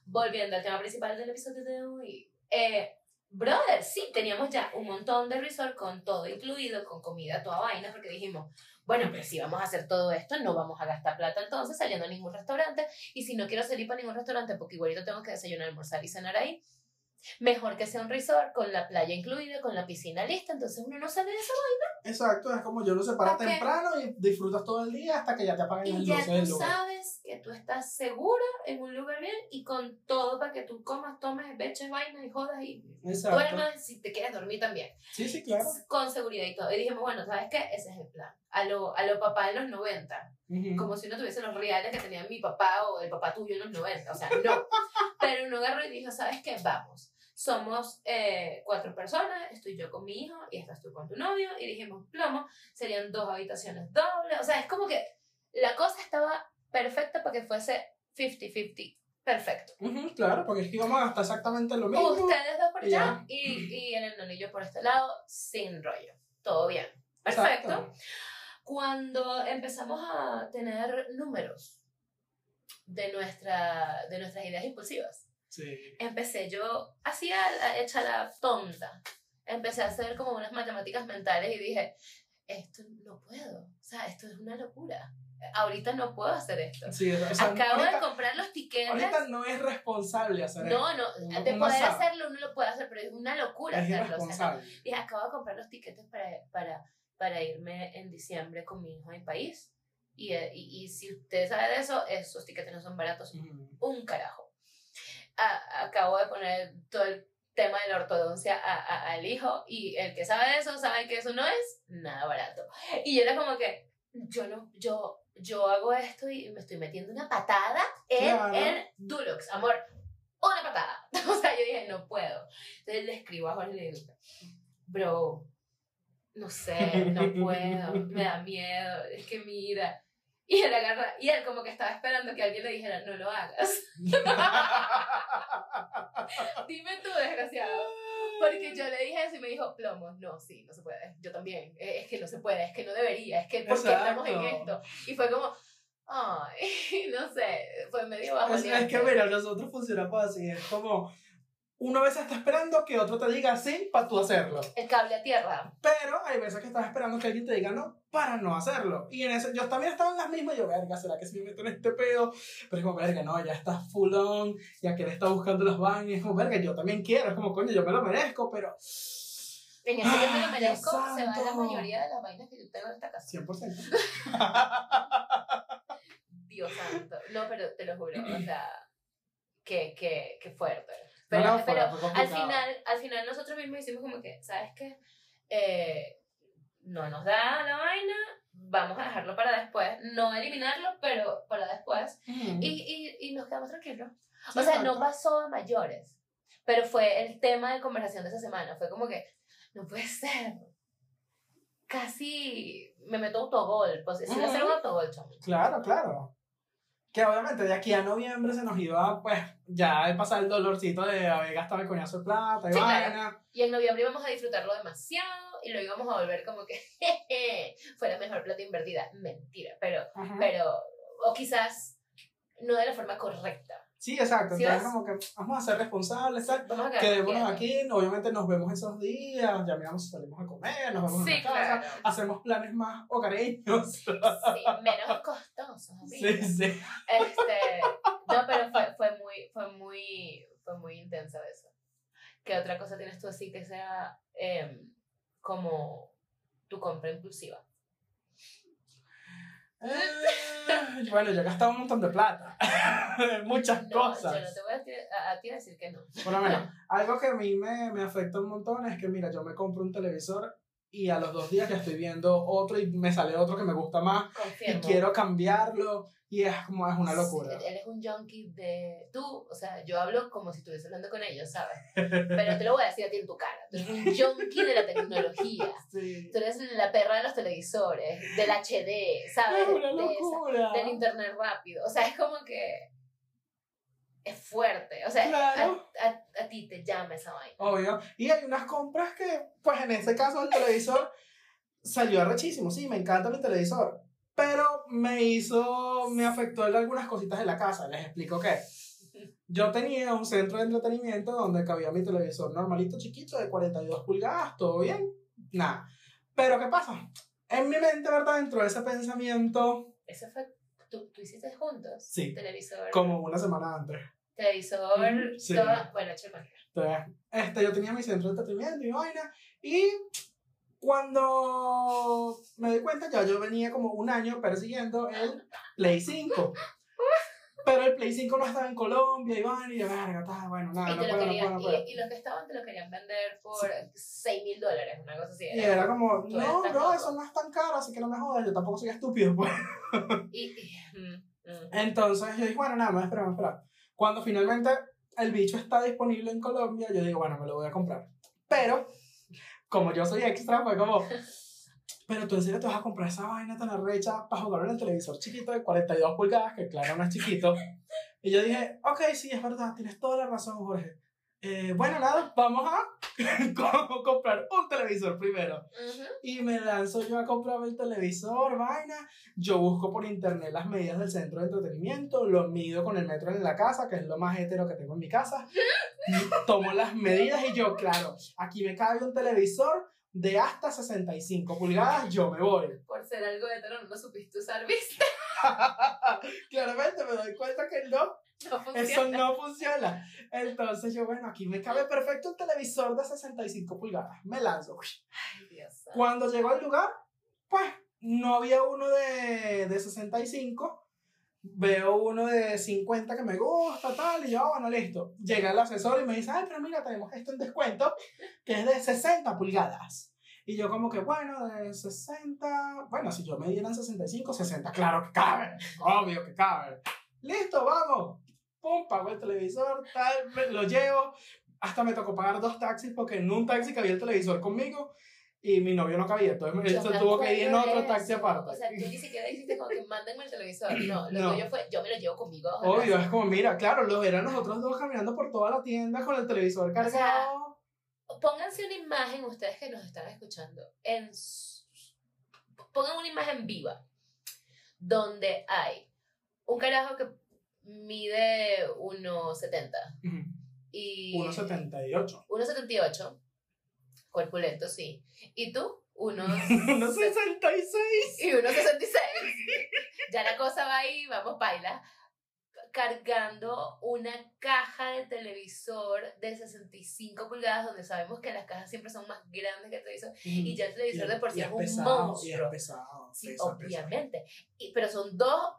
Volviendo al tema principal del episodio de hoy. Eh, brother, sí, teníamos ya un montón de resort con todo incluido, con comida, toda vaina, porque dijimos, bueno, pero si vamos a hacer todo esto, no vamos a gastar plata entonces saliendo a ningún restaurante. Y si no quiero salir para ningún restaurante, porque igualito tengo que desayunar, almorzar y cenar ahí, mejor que sea un resort con la playa incluida, con la piscina lista, entonces uno no sale de eso. Exacto, es como yo lo separo temprano y disfrutas todo el día hasta que ya te apagan Y el ya 12 del tú lugar. sabes que tú estás segura en un lugar bien y con todo para que tú comas, tomes, beches vainas y jodas y Exacto. duermas si te quieres dormir también. Sí, sí, claro. Con seguridad y todo. Y dijimos, bueno, ¿sabes qué? Ese es el plan. A lo, a lo papá de los 90. Ujú. como si uno tuviese los reales que tenía mi papá o el papá tuyo en los 90, o sea, no. Pero uno agarró y dijo, ¿sabes qué? Vamos. Somos eh, cuatro personas, estoy yo con mi hijo y estás tú con tu novio, y dijimos, plomo, serían dos habitaciones dobles, o sea, es como que la cosa estaba perfecta para que fuese 50-50, perfecto. Ujú, claro, porque es que íbamos a gastar exactamente lo mismo. Ustedes dos por allá y, y el enano y yo por este lado, sin rollo, todo bien. Perfecto. Exacto. Cuando empezamos a tener números de, nuestra, de nuestras ideas impulsivas, Sí. empecé yo, hacía la- hecha la tonta, empecé a hacer como unas matemáticas mentales y dije, esto no puedo, o sea, esto es una locura. Ahorita no puedo hacer esto. Sí, o sea, Acabo ahorita, de comprar los tiquetes. ahorita no es responsable hacer No, no, Uno- de poder sabe. hacerlo uno lo puede hacer, pero es una locura es hacerlo. o sea, y acabo de comprar los tiquetes para, para, para irme en diciembre con mi hijo a mi país. Y, eh, y, y si usted sabe de eso, esos tiquetes no son baratos, Ujú. un carajo. A- acabo de poner todo el tema de la ortodoncia a- a- al hijo y el que sabe de eso sabe que eso no es nada barato. Y yo era como que, yo no, yo, yo hago esto y me estoy metiendo una patada en Claro. el Dulux, amor, una patada. O sea, yo dije, no puedo. Entonces le escribo a Jorge y le digo, bro, no sé, no puedo, me da miedo, es que mira. Y él agarra, y él como que estaba esperando que alguien le dijera, no lo hagas. Dime tú, desgraciado. Porque yo le dije eso y me dijo, plomos, no, sí, no se puede. Yo también. Eh, Es que no se puede, es que no debería, es que ¿por qué estamos en esto? Y fue como, ay, no sé, fue medio bajo. Es, es que mira, nosotros funcionamos así, es como uno a veces está esperando que otro te diga sí para tú hacerlo, El cable a tierra. pero hay veces que estás esperando que alguien te diga no para no hacerlo. Y en ese, yo también estaba en las mismas y yo, verga, ¿será que si me meto en este pedo? Pero es como, verga, no, ya está full on, ya que él está buscando las vainas, es como, verga, yo también quiero, es como, coño, yo me lo merezco, pero En ese yo me lo merezco, se va la mayoría de las vainas que yo tengo en esta casa. 100%. Dios santo. No, pero te lo juro, o sea, que, que, que fuerte. No, Pero, no, fue- pero al final, al final nosotros mismos hicimos como que, ¿sabes qué? Eh, no nos da la vaina, vamos a dejarlo para después. No eliminarlo, pero para después. Y, y, y nos quedamos tranquilos. Sí, o sea, no pasó a mayores. Pero fue el tema de conversación de esa semana. Fue como que, no puede ser. Casi me meto autogol. Pues, si iba a ser un autogol, chamo. Claro, claro. Que obviamente de aquí a noviembre se nos iba, pues, ya de pasar el dolorcito de haber gastado el coñazo de plata y Sí, claro. vaina. Y en noviembre íbamos a disfrutarlo demasiado y lo íbamos a volver como que jeje, fue la mejor plata invertida. Mentira, pero, Ajá. pero, o quizás no de la forma correcta. Sí, exacto. ¿Sí Entonces, ves? como que vamos a ser responsables, quedar Quedémonos aquí, obviamente nos vemos esos días, ya miramos salimos a comer, nos vemos Sí, en la casa, claro. hacemos planes más hogareños. Sí, menos costosos, amiga. Sí, sí. Este, no, pero fue, fue muy, fue muy, fue muy intenso eso. ¿Qué otra cosa tienes tú así que sea em, como tu compra impulsiva? Eh, bueno, yo he gastado un montón de plata. Muchas No, cosas. yo no te voy a, decir- a, a ti a decir que no. Por lo menos, algo que a mí me, me afecta un montón es que, mira, yo me compro un televisor y a los dos días ya estoy viendo otro y me sale otro que me gusta más y Confirmo. quiero cambiarlo y es como, es una locura. Sí, él es un junkie de tú, o sea, yo hablo como si estuviese hablando con ellos, ¿sabes? Pero te lo voy a decir a ti en tu cara. Tú eres un junkie de la tecnología. Sí. Tú eres la perra de los televisores, del HD, ¿sabes? Es una De esa- locura. del internet rápido. O sea, es como que es fuerte. O sea, Claro. a, a, a ti te llama esa vaina. Obvio. Y hay unas compras que, pues en este caso el televisor salió arrechísimo. Sí, me encanta mi televisor. Pero me hizo, me afectó algunas cositas de la casa. Les explico qué. Yo tenía un centro de entretenimiento donde cabía mi televisor normalito, chiquito, de 42 pulgadas, todo bien, nada. Pero ¿qué pasa? En mi mente, ¿verdad? Dentro de ese pensamiento, Eso fue, tú, tú hiciste juntos. Sí. Televisor. como una semana antes. Televisor, sí. toda- bueno, hecho. Entonces, este, yo tenía mi centro de entretenimiento y vaina. Y cuando me di cuenta, ya yo venía como un año persiguiendo el Play 5. Pero el Play 5 no estaba en Colombia vaina. Y yo, verga, bueno, nada, y, no puedo, no querían, puedo, no puedo. y, y los que estaban te lo querían vender por 6 mil dólares, una cosa así. Y era como, Tú no, bro, loco. eso no es tan caro, así que no me jodas, yo tampoco soy estúpido, pues. Y, y- mm, mm. Entonces yo dije, bueno, nada, me espera, me espera. Cuando finalmente el bicho está disponible en Colombia, yo digo, bueno, me lo voy a comprar. Pero, como yo soy extra, fue como, pero tú en serio te vas a comprar esa vaina tan arrecha para jugar en el televisor chiquito de 42 pulgadas, que claro, no es chiquito. Y yo dije, ok, sí, es verdad, tienes toda la razón, Jorge. Eh, bueno, nada, vamos a co- comprar un televisor primero. Ujú. Y me lanzo yo a comprarme el televisor, vaina. Yo busco por internet las medidas del centro de entretenimiento, lo mido con el metro en la casa, que es lo más hetero que tengo en mi casa. Tomo las medidas y yo, claro, aquí me cabe un televisor de hasta 65 pulgadas, yo me voy. Por ser algo hetero no lo supiste usar, ¿viste? Claramente me doy cuenta que no, No funciona. eso no funciona. Entonces yo, bueno, aquí me cabe perfecto un televisor de 65 pulgadas. Me lanzo. Ay, Dios. Cuando llego al lugar, pues no había uno de, de 65. Veo uno de 50 que me gusta, tal, y yo, ah, bueno, listo. Llega el asesor y me dice, ay, pero mira, tenemos esto en descuento, que es de 60 pulgadas. Y yo como que, bueno, de 60, bueno, si yo me dieran 65, 60, claro que cabe, obvio que cabe. Listo, vamos. Pum, pago el televisor, tal, lo llevo. Hasta me tocó pagar dos taxis porque en un taxi cabía el televisor conmigo y mi novio no cabía, entonces él se tuvo que ir en otro taxi aparte. O sea, tú ni siquiera dijiste como que mándenme el televisor. No, lo No. tuyo fue, yo me lo llevo conmigo. ojalá. Obvio, es como, mira, claro, los eran nosotros dos caminando por toda la tienda con el televisor cargado. sea, Pónganse una imagen, ustedes que nos están escuchando, en pongan una imagen viva, donde hay un carajo que mide 1,70 Ujú. y 1.78. 1,78, corpulento, sí. ¿Y tú? Unos 1.66. y 1,66. Ya la cosa va ahí, vamos, baila. Cargando una caja de televisor de 65 pulgadas, donde sabemos que las cajas siempre son más grandes que el televisor. Y ya el televisor de por sí y es un pesado, Y monstruo. es pesado. Sí, pesa, obviamente. Y, pero son dos.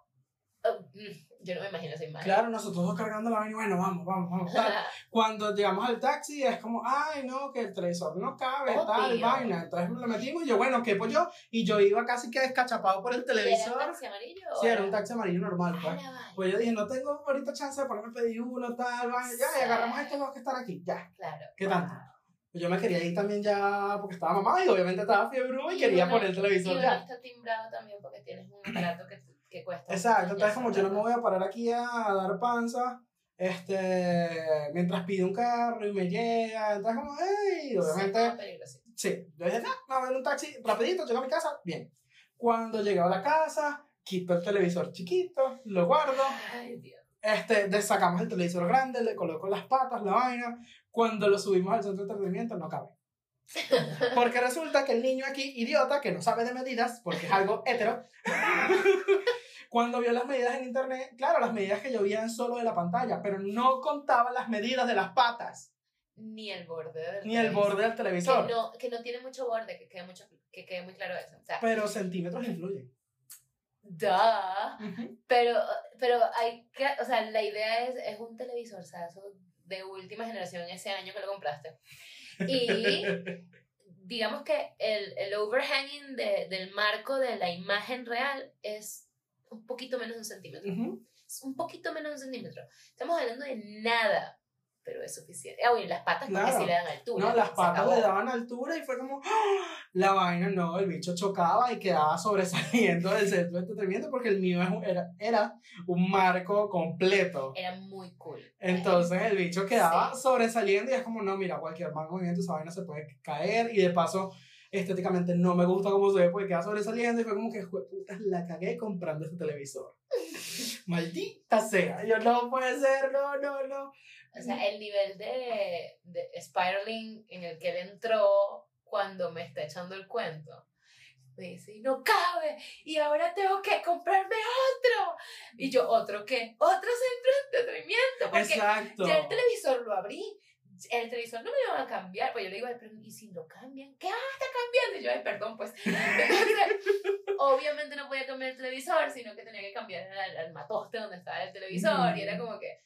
Uh, mm, yo no me imagino esa imagen. Claro, nosotros dos cargando la vaina y bueno, vamos, vamos, vamos. tal. Cuando llegamos al taxi es como, ay, no, que el televisor no cabe, tal, Obvio. vaina. Entonces lo metimos y yo, bueno, ¿qué pues yo? Y yo iba casi que descachapado por el ¿Y era un televisor. taxi amarillo? Sí, era un taxi amarillo normal, Ah, pues. Pues yo dije, no tengo ahorita chance de ponerme a pedir uno, tal, vaina, ya, y agarramos a estos dos que están aquí, ya. Claro. ¿Qué tanto? Pues yo me quería ir también ya porque estaba mamá y obviamente estaba fiebre y quería uno- poner el Y televisor uno ya. está timbrado también porque tienes un aparato que, que cuesta. Exacto, entonces como yo no me voy a parar aquí a dar panza, este, mientras pide un carro y me llega, entonces como, hey, obviamente, sí, yo dije, no, me voy en un taxi rapidito, llego a mi casa, bien. Cuando llegué a la casa, quito el televisor chiquito, lo guardo, Ay, Dios. este, sacamos el televisor grande, le coloco las patas, la vaina, cuando lo subimos al centro de entretenimiento no cabe. Porque resulta que el niño aquí, idiota, que no sabe de medidas, porque es algo hetero, cuando vio las medidas en internet, claro, las medidas que llovían solo de la pantalla, pero no contaba las medidas de las patas, Ni el borde del ni el televisor. borde del televisor. Que no, que no tiene mucho borde, que quede, mucho, que quede muy claro eso. O sea, Pero centímetros influyen. duh. Pero, pero hay que, o sea, la idea es, es un televisor, de última generación ese año que lo compraste. Y digamos que el, el overhanging de- del marco de la imagen real es un poquito menos de un centímetro. Ujú. Es un poquito menos de un centímetro. Estamos hablando de nada, pero es suficiente. Ah, bueno, las patas porque Claro. sí le dan altura. No, las patas acabó. le daban altura y fue como, ¡ah! la vaina, no, el bicho chocaba y quedaba sobresaliendo del centro de entretenimiento porque el mío era, era un marco completo. Era muy cool. Entonces el bicho quedaba Sí. sobresaliendo y es como, no, mira, cualquier mal movimiento esa vaina se puede caer y de paso estéticamente no me gusta cómo se ve porque queda sobresaliendo y fue como que, "Jue putas, la cagué comprando este televisor. Maldita sea, yo no puede ser, no, no, no. O sea, el nivel de, de spiraling en el que él entró cuando me está echando el cuento. Me dice, no cabe, y ahora tengo que comprarme otro. Y yo, ¿otro qué? Otro centro de entretenimiento, porque Exacto. ya el televisor lo abrí. El televisor no me lo van a cambiar. Pues yo le digo, "Ay, pero ¿y si lo cambian? ¿Qué? Ah, está cambiando. Y yo, ay, perdón, pues. Entonces, obviamente no podía cambiar el televisor, sino que tenía que cambiar al, al matoste donde estaba el televisor. Y era como que,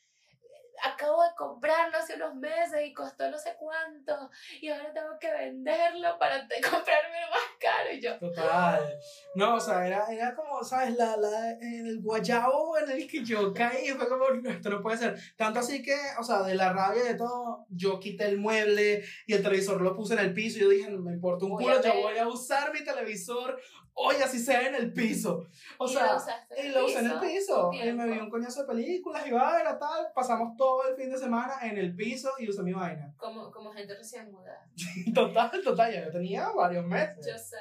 acabo de comprarlo hace unos meses y costó no sé cuánto. Y ahora tengo que venderlo para comprármelo más caro. Y yo, Total. No, o sea, era, era como, ¿sabes? La, la, el guayabo en el que yo caí, fue como, no, esto no puede ser. Tanto así que, o sea, de la rabia y de todo, yo quité el mueble y el televisor lo puse en el piso y yo dije, no me importa un Voy culo, yo voy a usar mi televisor hoy así sea en el piso. O Y sea, lo y lo usé en el piso, Y me vi un coñazo de películas y vaina, tal. Pasamos todo el fin de semana en el piso y usé mi vaina. Como, como gente recién mudada. Total, total, ya yo tenía varios meses. Yo sé.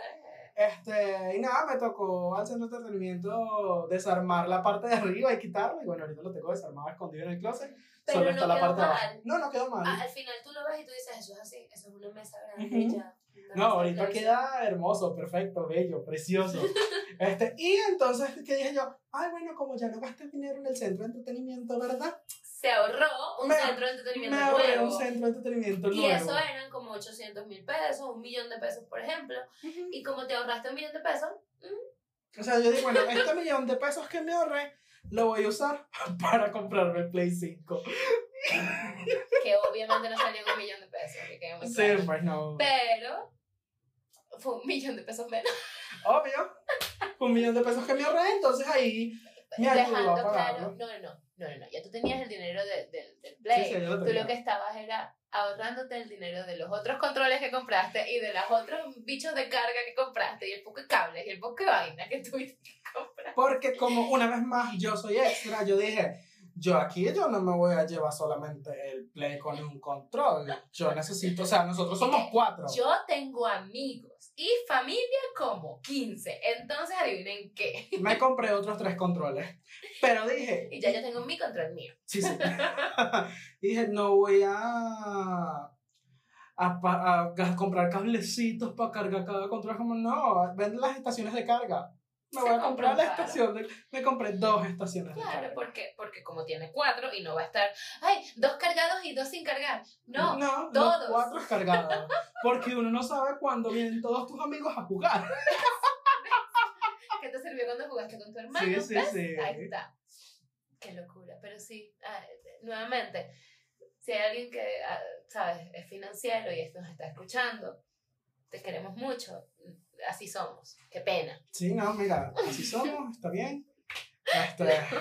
Este, y nada, me tocó al centro de entretenimiento desarmar la parte de arriba y quitarlo. Y bueno, ahorita lo tengo desarmado escondido en el closet. Pero Solo no está la parte de abajo. mal. No, no quedó mal. Ah, al final tú lo ves y tú dices, eso es así, eso es una mesa grande y ya. No, ahorita queda hermoso, perfecto, bello, precioso. Este, y entonces, ¿qué dije yo? Ay, bueno, como ya no gasté dinero en el centro de entretenimiento, ¿verdad? Se ahorró un Me- centro de entretenimiento Me ahorré nuevo. un centro de entretenimiento y nuevo. eso eran como 800 mil pesos, un millón de pesos, por ejemplo. Ujú. Y como te ahorraste un millón de pesos, O sea, yo digo, bueno, este millón de pesos que me ahorré, lo voy a usar para comprarme el Play 5. que obviamente no salió un millón de pesos, que muy Sí, claro. pues no. Pero fue un millón de pesos menos. Obvio. Un millón de pesos que me ahorré, entonces ahí me ayudó Dejando a claro, no, no, no, no, no, no, ya tú tenías el dinero de- del- del Play. Sí, sí, lo Tú lo que estabas era ahorrándote el dinero de los otros controles que compraste y de los otros bichos de carga que compraste y el poco de cables y el poco de vaina que tuviste que comprar. Porque como una vez más yo soy extra, yo dije, yo aquí yo no me voy a llevar solamente el play con un control. Yo necesito, o sea, nosotros somos cuatro. Yo tengo amigos y familia como 15, entonces adivinen qué. Me compré otros tres controles. Pero dije, Y ya yo tengo mi control mío. sí, sí. dije, no voy a, a, a ga- comprar cablecitos para cargar cada control. Como no, venden las estaciones de carga. Me voy a comprar la estación. De, me compré dos estaciones de Claro, carga. porque, porque como tiene cuatro y no va a estar, ay, dos cargados y dos sin cargar. No, no todos. los cuatro cargados. Porque uno no sabe cuándo vienen todos tus amigos a jugar. ¿qué te sirvió cuando jugaste con tu hermano? Sí, sí, ¿Ves? sí. Ahí está. Qué locura, pero sí, ah, nuevamente, si hay alguien que, ah, sabes, es financiero y esto nos está escuchando, te queremos mucho, así somos, qué pena. Sí, no, mira, así somos, está bien. Este, ¿Qué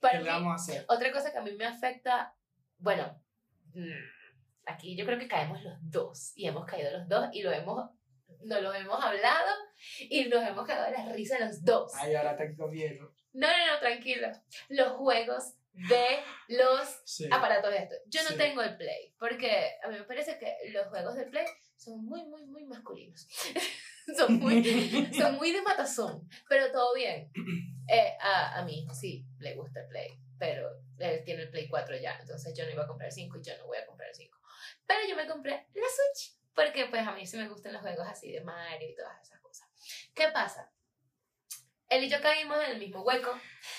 Para le mí, vamos a hacer? Otra cosa que a mí me afecta, bueno, mm, aquí yo creo que caemos los dos y hemos caído los dos y lo hemos, nos lo hemos hablado y nos hemos cagado de la risa los dos. Ay, ahora tengo miedo. No, no, no, tranquilo. Los juegos de los Sí. aparatos de esto. Yo no Sí. tengo el Play porque a mí me parece que los juegos del Play son muy, muy, muy masculinos. son, muy, son muy de matazón, pero todo bien. Eh, a, a mi hijo sí le gusta el Play, pero él tiene el Play 4 ya, entonces yo no iba a comprar el 5 y yo no voy a comprar el 5. Pero yo me compré la Switch, porque pues a mí sí me gustan los juegos así de Mario y todas esas cosas. ¿Qué pasa? Él y yo caímos en el mismo hueco,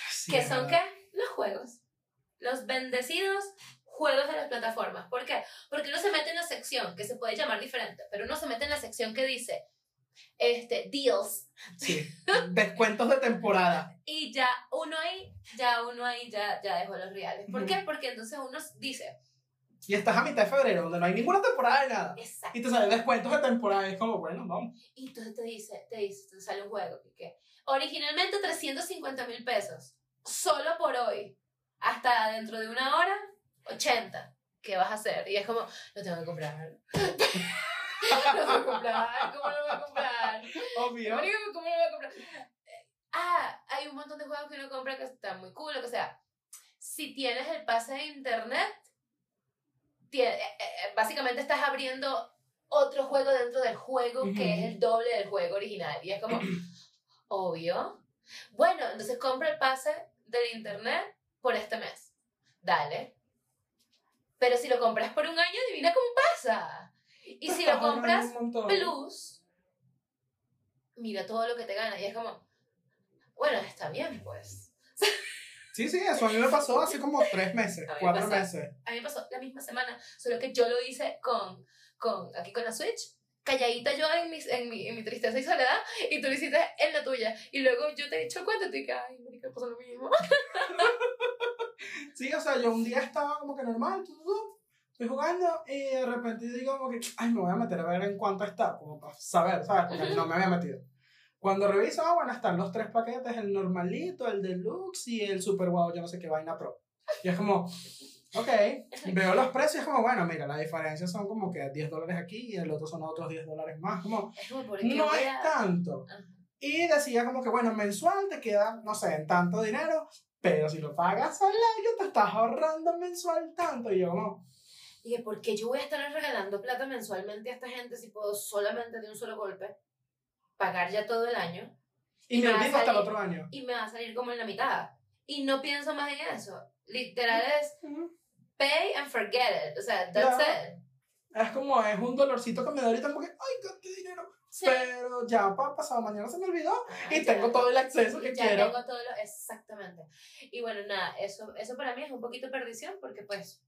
Sí, que son qué? Los juegos. Los bendecidos juegos de las plataformas. ¿Por qué? Porque uno se mete en la sección, que se puede llamar diferente, pero uno se mete en la sección que dice este, deals, Sí. Descuentos de temporada. y ya uno ahí, ya uno ahí ya, ya dejó los reales. ¿Por qué? Porque entonces uno dice, Y estás a mitad de febrero, donde no hay ninguna temporada de nada. exacto, Y te salen descuentos de temporada. Es como, bueno, vamos. y entonces te dice, te dice, te sale un juego que, que originalmente 350 mil pesos, solo por hoy, hasta dentro de una hora, 80. ¿Qué vas a hacer? Y es como, lo tengo que comprar. lo tengo que comprar. ¿Cómo lo voy a comprar? Obvio. ¿Cómo lo voy a comprar? Ah, hay un montón de juegos que uno compra que están muy cool, o que sea, si tienes el pase de internet, eh, eh, básicamente estás abriendo otro juego dentro del juego que es el doble del juego original. Y es como, obvio. Bueno, entonces compra el pase del internet por este mes. Dale. Pero si lo compras por un año, adivina cómo pasa. Y si lo compras plus, mira todo lo que te gana. Y es como, bueno, está bien, pues. Sí, sí, eso a mí me pasó hace como tres meses, me cuatro pasó. meses. A mí me pasó la misma semana, solo que yo lo hice con, con aquí con la Switch. Calladita yo en mi, en, mi, en mi tristeza y soledad, y tú lo hiciste en la tuya. Y luego yo te he dicho el cuento y te dije, ay, marica, pasó lo mismo. Sí, o sea, yo un día estaba como que normal, tu, tu, estoy jugando y de repente digo como que, ay, me voy a meter a ver en cuánto está, como para saber, ¿sabes? Porque no me había metido. Cuando reviso, ah, bueno, están los tres paquetes, el normalito, el deluxe y el super wow, yo no sé qué vaina pro. Y es como, ok, veo los precios y es como, bueno, mira, la diferencia son como que 10 dólares aquí y el otro son otros 10 dólares más, como, Es como, ¿por qué no es tanto. Y decía como que, bueno, mensual te queda, no sé, en tanto dinero, pero si lo pagas al año te estás ahorrando mensual tanto. Y yo como, Dije, ¿por qué yo voy a estar regalando plata mensualmente a esta gente si puedo solamente de un solo golpe pagar ya todo el año y me Me olvido hasta el otro año. y me va a salir como en la mitad? Y no pienso más en eso. Literal es pay and forget it. O sea, that's Ya. it. Es como, es un dolorcito que me da ahorita como que, ay, qué dinero. Sí. Pero ya para pasado mañana se me olvidó Ah, y tengo todo el acceso que ya quiero. tengo todo lo, exactamente. Y bueno, nada, eso, eso para mí es un poquito perdición porque pues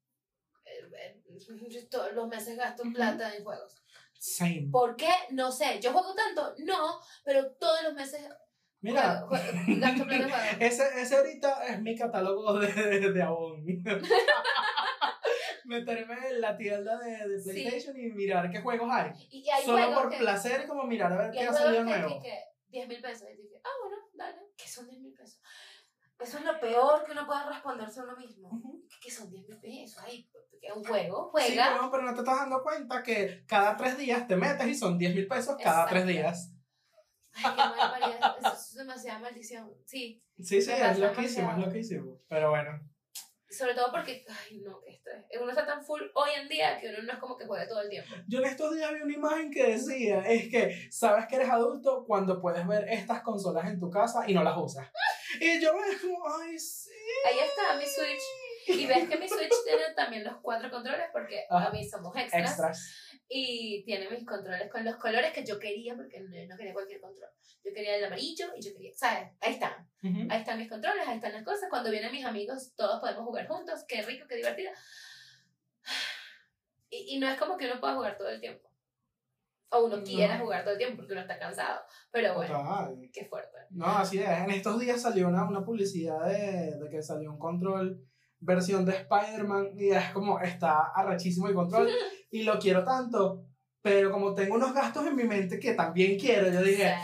eh, eh, todos los meses gasto Ujú. plata en juegos. Same. ¿Por qué? No sé. ¿Yo juego tanto? No, pero todos los meses Mira, ese, ese ahorita es mi catálogo de, de, de Avon. Meterme en la tienda de, de Sí. PlayStation y mirar qué juegos hay. Y, y hay Solo por que, placer, como mirar a ver qué ha salido nuevo. que, que 10 mil pesos. Y dije, ah, bueno, dale. ¿Qué son 10 mil pesos? Eso es lo peor que uno puede responderse a uno mismo. ¿Qué son 10 mil pesos? Ay, un juego, Sí, juega. bueno, pero no te estás dando cuenta que cada tres días te metes y son 10 mil pesos cada tres Exacto. días. Ay, qué mal. Eso es demasiada maldición. Sí, Sí, sí, es loquísimo, es loquísimo. Pero bueno. Sobre todo porque, ay, no, que estrés. Uno está tan full hoy en día que uno no es como que juegue todo el tiempo. Yo en estos días vi una imagen que decía, es que sabes que eres adulto cuando puedes ver estas consolas en tu casa y no las usas. Y yo me como, ay, sí. Ahí está mi Switch. Y ves que mi Switch tiene también los cuatro controles porque Ajá. a mí somos extras. Extras. Y tiene mis controles con los colores que yo quería porque no, no quería cualquier control. Yo quería el amarillo y yo quería, ¿sabes? Ahí están. Ujú. Ahí están mis controles, ahí están las cosas. Cuando vienen mis amigos, todos podemos jugar juntos. Qué rico, qué divertido. Y, y no es como que uno pueda jugar todo el tiempo. O uno No. quiera jugar todo el tiempo porque uno está cansado. Pero bueno, Total. qué fuerte. No, así es. En estos días salió una, una publicidad de, de que salió un control versión de Spider-Man y es como, está arrachísimo el control y lo quiero tanto, pero como tengo unos gastos en mi mente que también quiero, yo dije,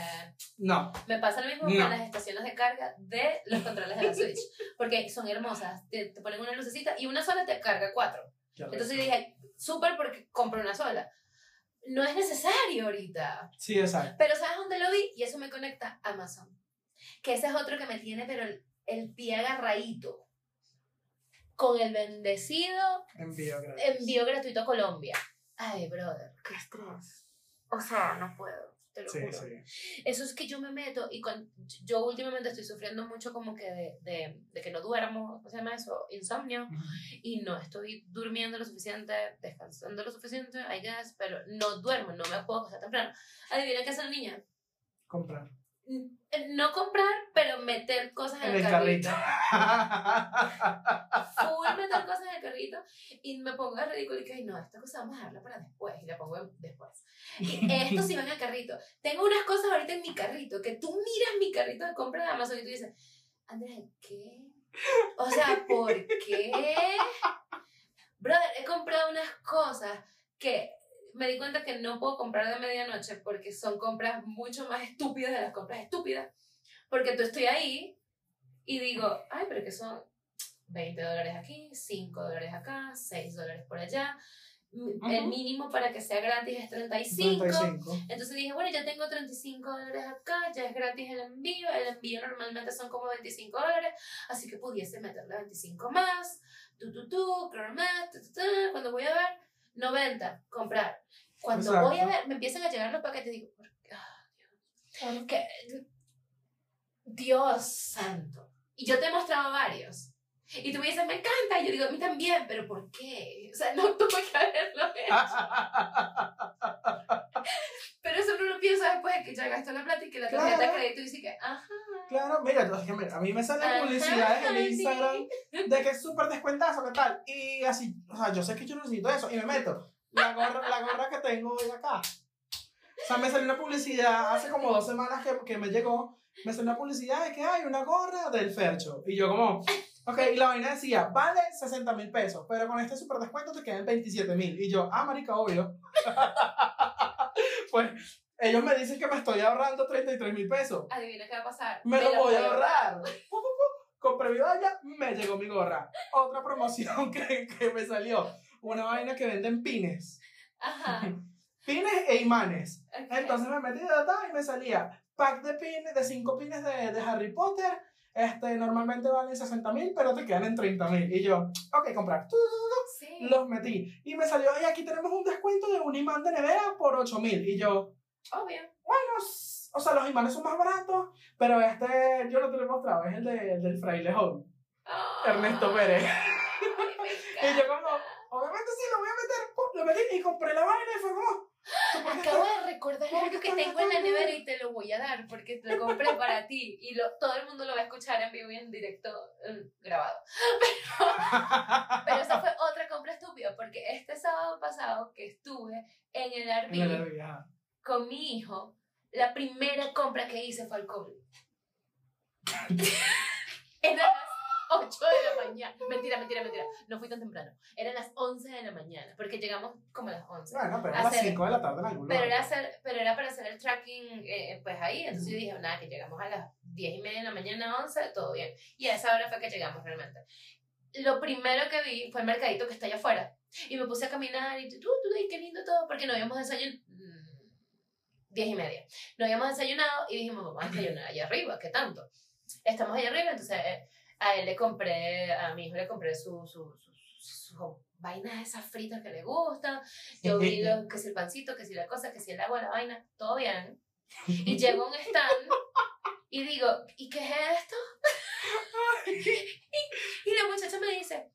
no, me pasa lo mismo No. con las estaciones de carga de los controles de la Switch. Porque son hermosas. Te, te ponen una lucecita y una sola te carga cuatro. Entonces dije, súper porque compro una sola. No es necesario ahorita. Sí, exacto. Pero ¿sabes dónde lo vi? Y eso me conecta a Amazon. Que ese es otro que me tiene, pero el, el pie agarradito. Con el bendecido Envío gratis. envío gratuito a Colombia. Ay, brother, qué estrés. O sea, no puedo, te lo Sí, juro. sí. Eso es que yo me meto y con, yo últimamente estoy sufriendo mucho como que de, de, de que no duermo, ¿cómo se llama eso? Insomnio. Y no estoy durmiendo lo suficiente, descansando lo suficiente, I guess, pero no duermo, no me puedo acostar temprano. Adivina qué hace la niña. Comprar. N- No comprar, pero meter cosas en, En el, carrito. carrito. Full meter cosas en el carrito y me pongo de ridículo y que, no, esta cosa vamos a dejarla para después y la pongo en- después. Y esto sí va en el carrito. Tengo unas cosas ahorita en mi carrito que tú miras mi carrito de compra de Amazon y tú dices, Andrea, ¿qué? O sea, ¿por qué? Brother, he comprado unas cosas que me di cuenta que no puedo comprar de medianoche porque son compras mucho más estúpidas de las compras estúpidas. Porque tú estoy ahí y digo, ay, pero que son 20 dólares aquí, 5 dólares acá, 6 dólares por allá. El mínimo para que sea gratis es 35. 35. Entonces dije, bueno, ya tengo 35 dólares acá, ya es gratis el envío. El envío normalmente son como 25 dólares, así que pudiese meterle 25 más. Tu, tu, tu, girl math, tu, tu, tu. Cuando voy a ver, 90, comprar. Cuando Exacto. voy a ver, me empiezan a llegar los paquetes y digo, ¿por qué? Ah, Dios. ¿Qué? Dios santo. Y yo te he mostrado varios. Y tú me dices, me encanta. Y yo digo, a mí también, pero ¿por qué? O sea, no tuve que haberlo hecho. Pero eso no lo pienso después de que ya gastó la plata y que la tarjeta Claro. de crédito dice que, ajá. Claro, mira, a mí me salen publicidades en sí. Instagram de que es súper descuentazo, ¿qué tal? Y así, o sea, yo sé que yo necesito eso y me meto. La gorra, la gorra que tengo hoy acá. O sea, me salió una publicidad hace como dos semanas que, que me llegó. Me salió una publicidad de que hay una gorra del Fercho. Y yo, como, ok, y la vaina decía, vale 60 mil pesos, pero con este súper descuento te quedan 27 mil. Y yo, ah, marica, obvio. Pues ellos me dicen que me estoy ahorrando 33 mil pesos. Adivina qué va a pasar. Me lo voy a ahorrar. Compré mi valla, me llegó mi gorra. Otra promoción que, que me salió. Una vaina que venden pines. Ajá. Pines e imanes. Entonces me metí de y me salía pack de pines, de 5 pines de, de Harry Potter. Este, normalmente valen 60 mil, pero te quedan en 30 mil. Y yo, ok, comprar. Sí. Los metí. Y me salió, y aquí tenemos un descuento de un imán de nevera por 8 mil. Y yo, Obvio. bueno, o sea, los imanes son más baratos, pero este, yo no te lo he mostrado, es el, de, el del frailejón, Ernesto Pérez. Ay, me Y yo como, encanta. obviamente sí, lo voy a meter, pum, lo metí y compré la vaina y fue como, ¿tú por qué Acabo estás- de recordar ¿Por qué algo que tengo en la nevera y te lo voy a dar porque te lo compré para ti y lo, todo el mundo lo va a escuchar en vivo y en directo eh, grabado. Pero, pero esa fue otra compra estúpida porque este sábado pasado que estuve en el En ajá. con mi hijo, la primera compra que hice fue alcohol. Las 8 de la mañana. Mentira, mentira, mentira. No fui tan temprano. Eran las 11 de la mañana porque llegamos como a las 11. Bueno, pero a las Hacer- 5 de la tarde en algún Pero lugar. era, hacer, pero era para hacer el tracking, eh, pues ahí. Entonces yo dije, nada, que llegamos a las 10 y media de la mañana, 11, todo bien. Y a esa hora fue que llegamos realmente. Lo primero que vi fue el mercadito que está allá afuera. Y me puse a caminar y tú, tú, qué lindo todo, porque no habíamos desayunado. 10 y media. No habíamos desayunado y dijimos, vamos a desayunar allá arriba, ¿qué tanto? Estamos allá arriba, entonces eh, a él le compré, a mi hijo le compré su, su, su, su vaina de esas fritas que le gustan. Yo vi lo, que si el pancito, que si la cosa, que si el agua, la vaina, todo bien. Y llego a un stand y digo, ¿y qué es esto? y, y la muchacha me dice,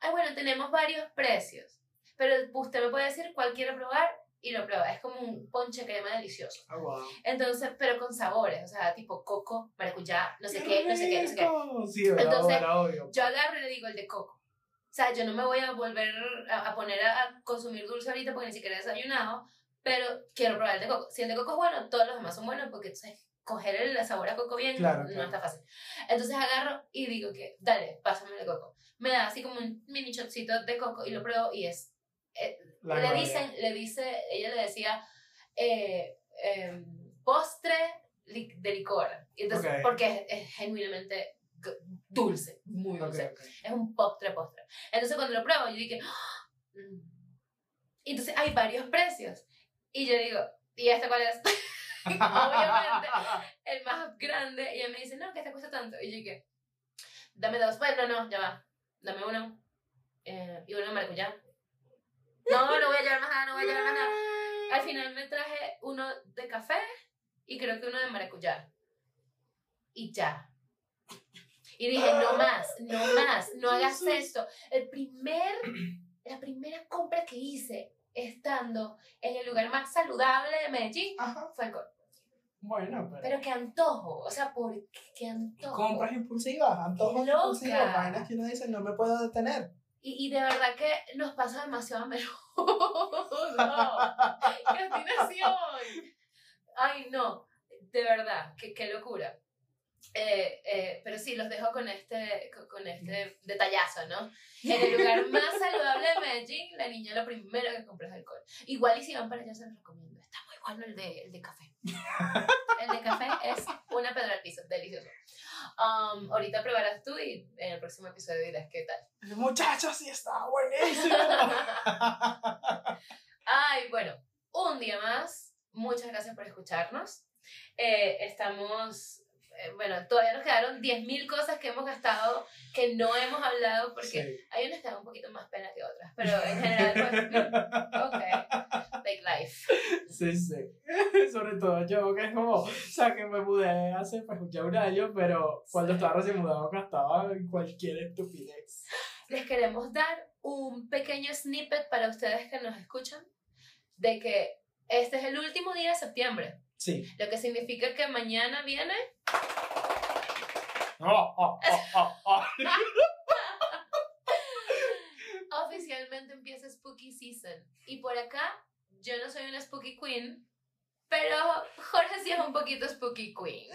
ay, bueno, tenemos varios precios, pero usted me puede decir cuál quiere probar y lo prueba. Es como un ponche crema delicioso. Ah, wow. Entonces, pero con sabores, o sea, tipo coco, maracuyá, no sé qué, no sé qué, no sé qué. Sí, ¿verdad? Entonces, era obvio. Yo agarro y le digo el de coco. O sea, yo no me voy a volver a, a poner a, a consumir dulce ahorita porque ni siquiera he desayunado, pero quiero probar el de coco. Si el de coco es bueno, todos los demás son buenos porque entonces coger el sabor a coco bien Claro, no claro. está fácil. Entonces agarro y digo que, dale, pásame el de coco. Me da así como un mini shotcito de coco y lo pruebo y es... eh, le dicen, le dice, ella le decía, eh, em, postre li- de licor. Entonces, Ok. porque es, es genuinamente dulce, muy dulce. ok. Es un postre, postre. Entonces cuando lo pruebo, yo dije, ¡Ah! Mm. Entonces hay varios precios. Y yo digo, ¿y este cuál es? Obviamente, el más grande. Y ella me dice, no, que este cuesta tanto. Y yo dije, dame dos. Bueno, no, ya va. Dame uno. eh, y uno de maracuyá. No, no voy a llevar más nada, no voy a llevar más nada. Al final me traje uno de café y creo que uno de maracuyá. Y ya. Y dije, no más, no más, no hagas esto. El primer, la primera compra que hice estando en el lugar más saludable de Medellín Ajá. fue alcohol. Bueno, pero. Pero qué antojo, o sea, ¿por qué, qué antojo? Compras impulsivas, antojos impulsivos, vainas que uno dice, no me puedo detener. Y, y de verdad que nos pasa demasiado a menudo. ¡Qué obstinación! Ay, no, de verdad, qué, qué locura. Eh, eh, pero sí, los dejo con este, con, este detallazo, ¿no? En el lugar más saludable de Medellín, la niña lo primero que compra es alcohol. Igual y si van para allá se los recomiendo. Bueno el de, el de café. El de café es una pedra al piso, delicioso. Um, ahorita probarás tú y en el próximo episodio dirás qué tal. Muchachos, sí está buenísimo. Ay, bueno, un día más. Muchas gracias por escucharnos. Eh, estamos, eh, bueno, todavía nos quedaron 10.000 cosas que hemos gastado que no hemos hablado porque Sí. hay unas que dan un poquito más pena que otras, pero en general, pues, ok. Sí, sí. Sobre todo yo, que es como, o sea, que me mudé hace pues ya un año, pero cuando estaba recién mudado gastaba en cualquier estupidez. Les queremos dar un pequeño snippet para ustedes que nos escuchan de que este es el último día de septiembre, Sí. lo que significa que mañana viene Oh, oh, oh, oh, oh. oficialmente empieza Spooky Season. Y por acá, yo no soy una Spooky Queen, pero Jorge sí es un poquito Spooky Queen.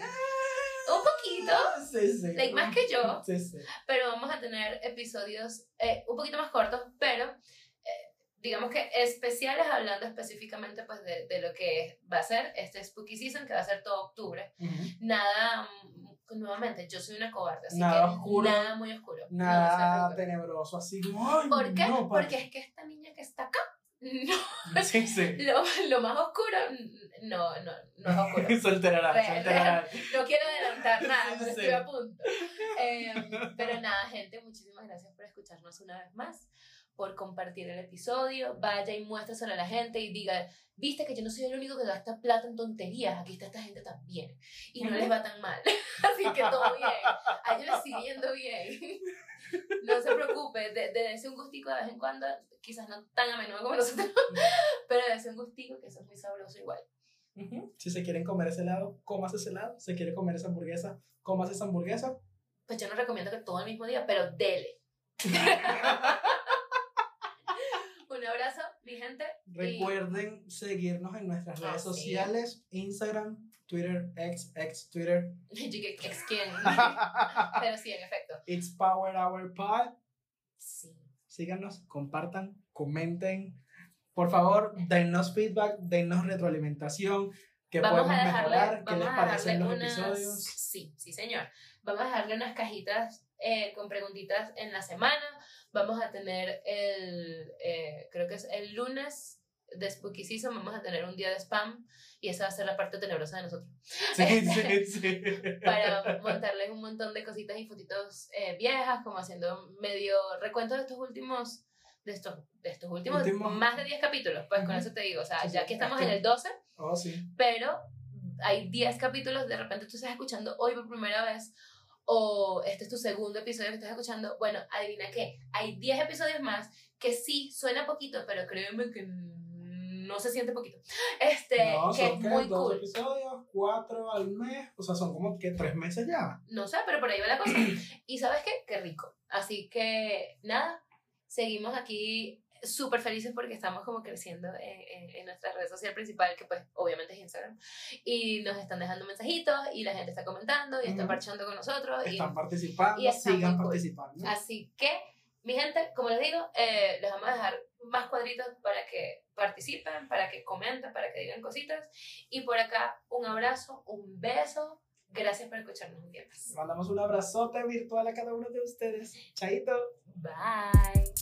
Un poquito, Sí, sí. like, más que yo, Sí, sí. pero vamos a tener episodios eh, un poquito más cortos, pero eh, digamos que especiales hablando específicamente pues de, de, lo que va a ser este Spooky Season, que va a ser todo octubre. Nada, mm, nuevamente, yo soy una cobarde, así Nada que oscuro, nada muy oscuro. no Nada preocupen. tenebroso, así como. "Ay, ¿Por qué? no, Porque es que esta niña que está acá, no, Sí, sí. lo, lo más oscuro, no, no, no es oscuro. Solterará, solterará. No quiero adelantar nada, pero estoy a punto. Eh, pero nada, gente, muchísimas gracias por escucharnos una vez más, por compartir el episodio. Vaya y muéstraselo a la gente y diga, viste que yo no soy el único que gasta plata en tonterías, aquí está esta gente también. Y no les va tan mal. Así que todo bien. A ellos les sigue yendo bien. No se preocupe, de, de dense un gustico de vez en cuando, quizás no tan a menudo como nosotros, pero dense un gustico, que eso es muy sabroso igual. Ujú. Si se quieren comer ese helado, comas ese helado. Si quiere comer esa hamburguesa, comas esa hamburguesa. Pues yo no recomiendo que todo el mismo día, pero dele. Un abrazo, mi gente. y- Recuerden seguirnos en nuestras Ah, redes sí. sociales: Instagram, Twitter, X, X, Twitter. Que ex quién. Pero sí, en efecto. It's Power Hour Pod. Sí. Síganos, compartan, comenten. Por favor, dennos feedback, dennos retroalimentación. ¿Qué Vamos podemos a dejarle, mejorar? ¿Qué vamos les a parecen dejarle los unas, episodios? sí, sí señor. Vamos a dejarle unas cajitas eh, con preguntitas en la semana. Vamos a tener el, eh, creo que es el lunes de Spooky Season, vamos a tener un día de spam y esa va a ser la parte tenebrosa de nosotros. Sí, sí, sí. para montarles un montón de cositas y fotitos eh, viejas, como haciendo medio recuento de estos últimos, de estos, de estos últimos, Últimos. más de 10 capítulos, pues con Ujú. eso te digo, o sea, ya que estamos Es en el 12, Oh, sí. pero hay 10 capítulos, de repente tú estás escuchando hoy por primera vez, o este es tu segundo episodio que estás escuchando, bueno, adivina qué, hay 10 episodios más que sí suena poquito, pero créeme que no se siente poquito. Este, No, que es son ¿qué? muy dos cool. episodios, cuatro al mes. O sea, son como que tres meses ya. No sé, pero por ahí va la cosa. Y sabes qué? Qué rico. Así que nada, seguimos aquí súper felices porque estamos como creciendo en, en, en nuestra red social principal, que pues obviamente es Instagram. Y nos están dejando mensajitos y la gente está comentando y está Ujú. parchando con nosotros. y- Están participando, y está sigan muy cool. participando. Así que, mi gente, como les digo, eh, les vamos a dejar más cuadritos para que participen, para que comenten, para que digan cositas. Y por acá, un abrazo, un beso. Gracias por escucharnos un día más. Mandamos un abrazote virtual a cada uno de ustedes. Chaito. Bye.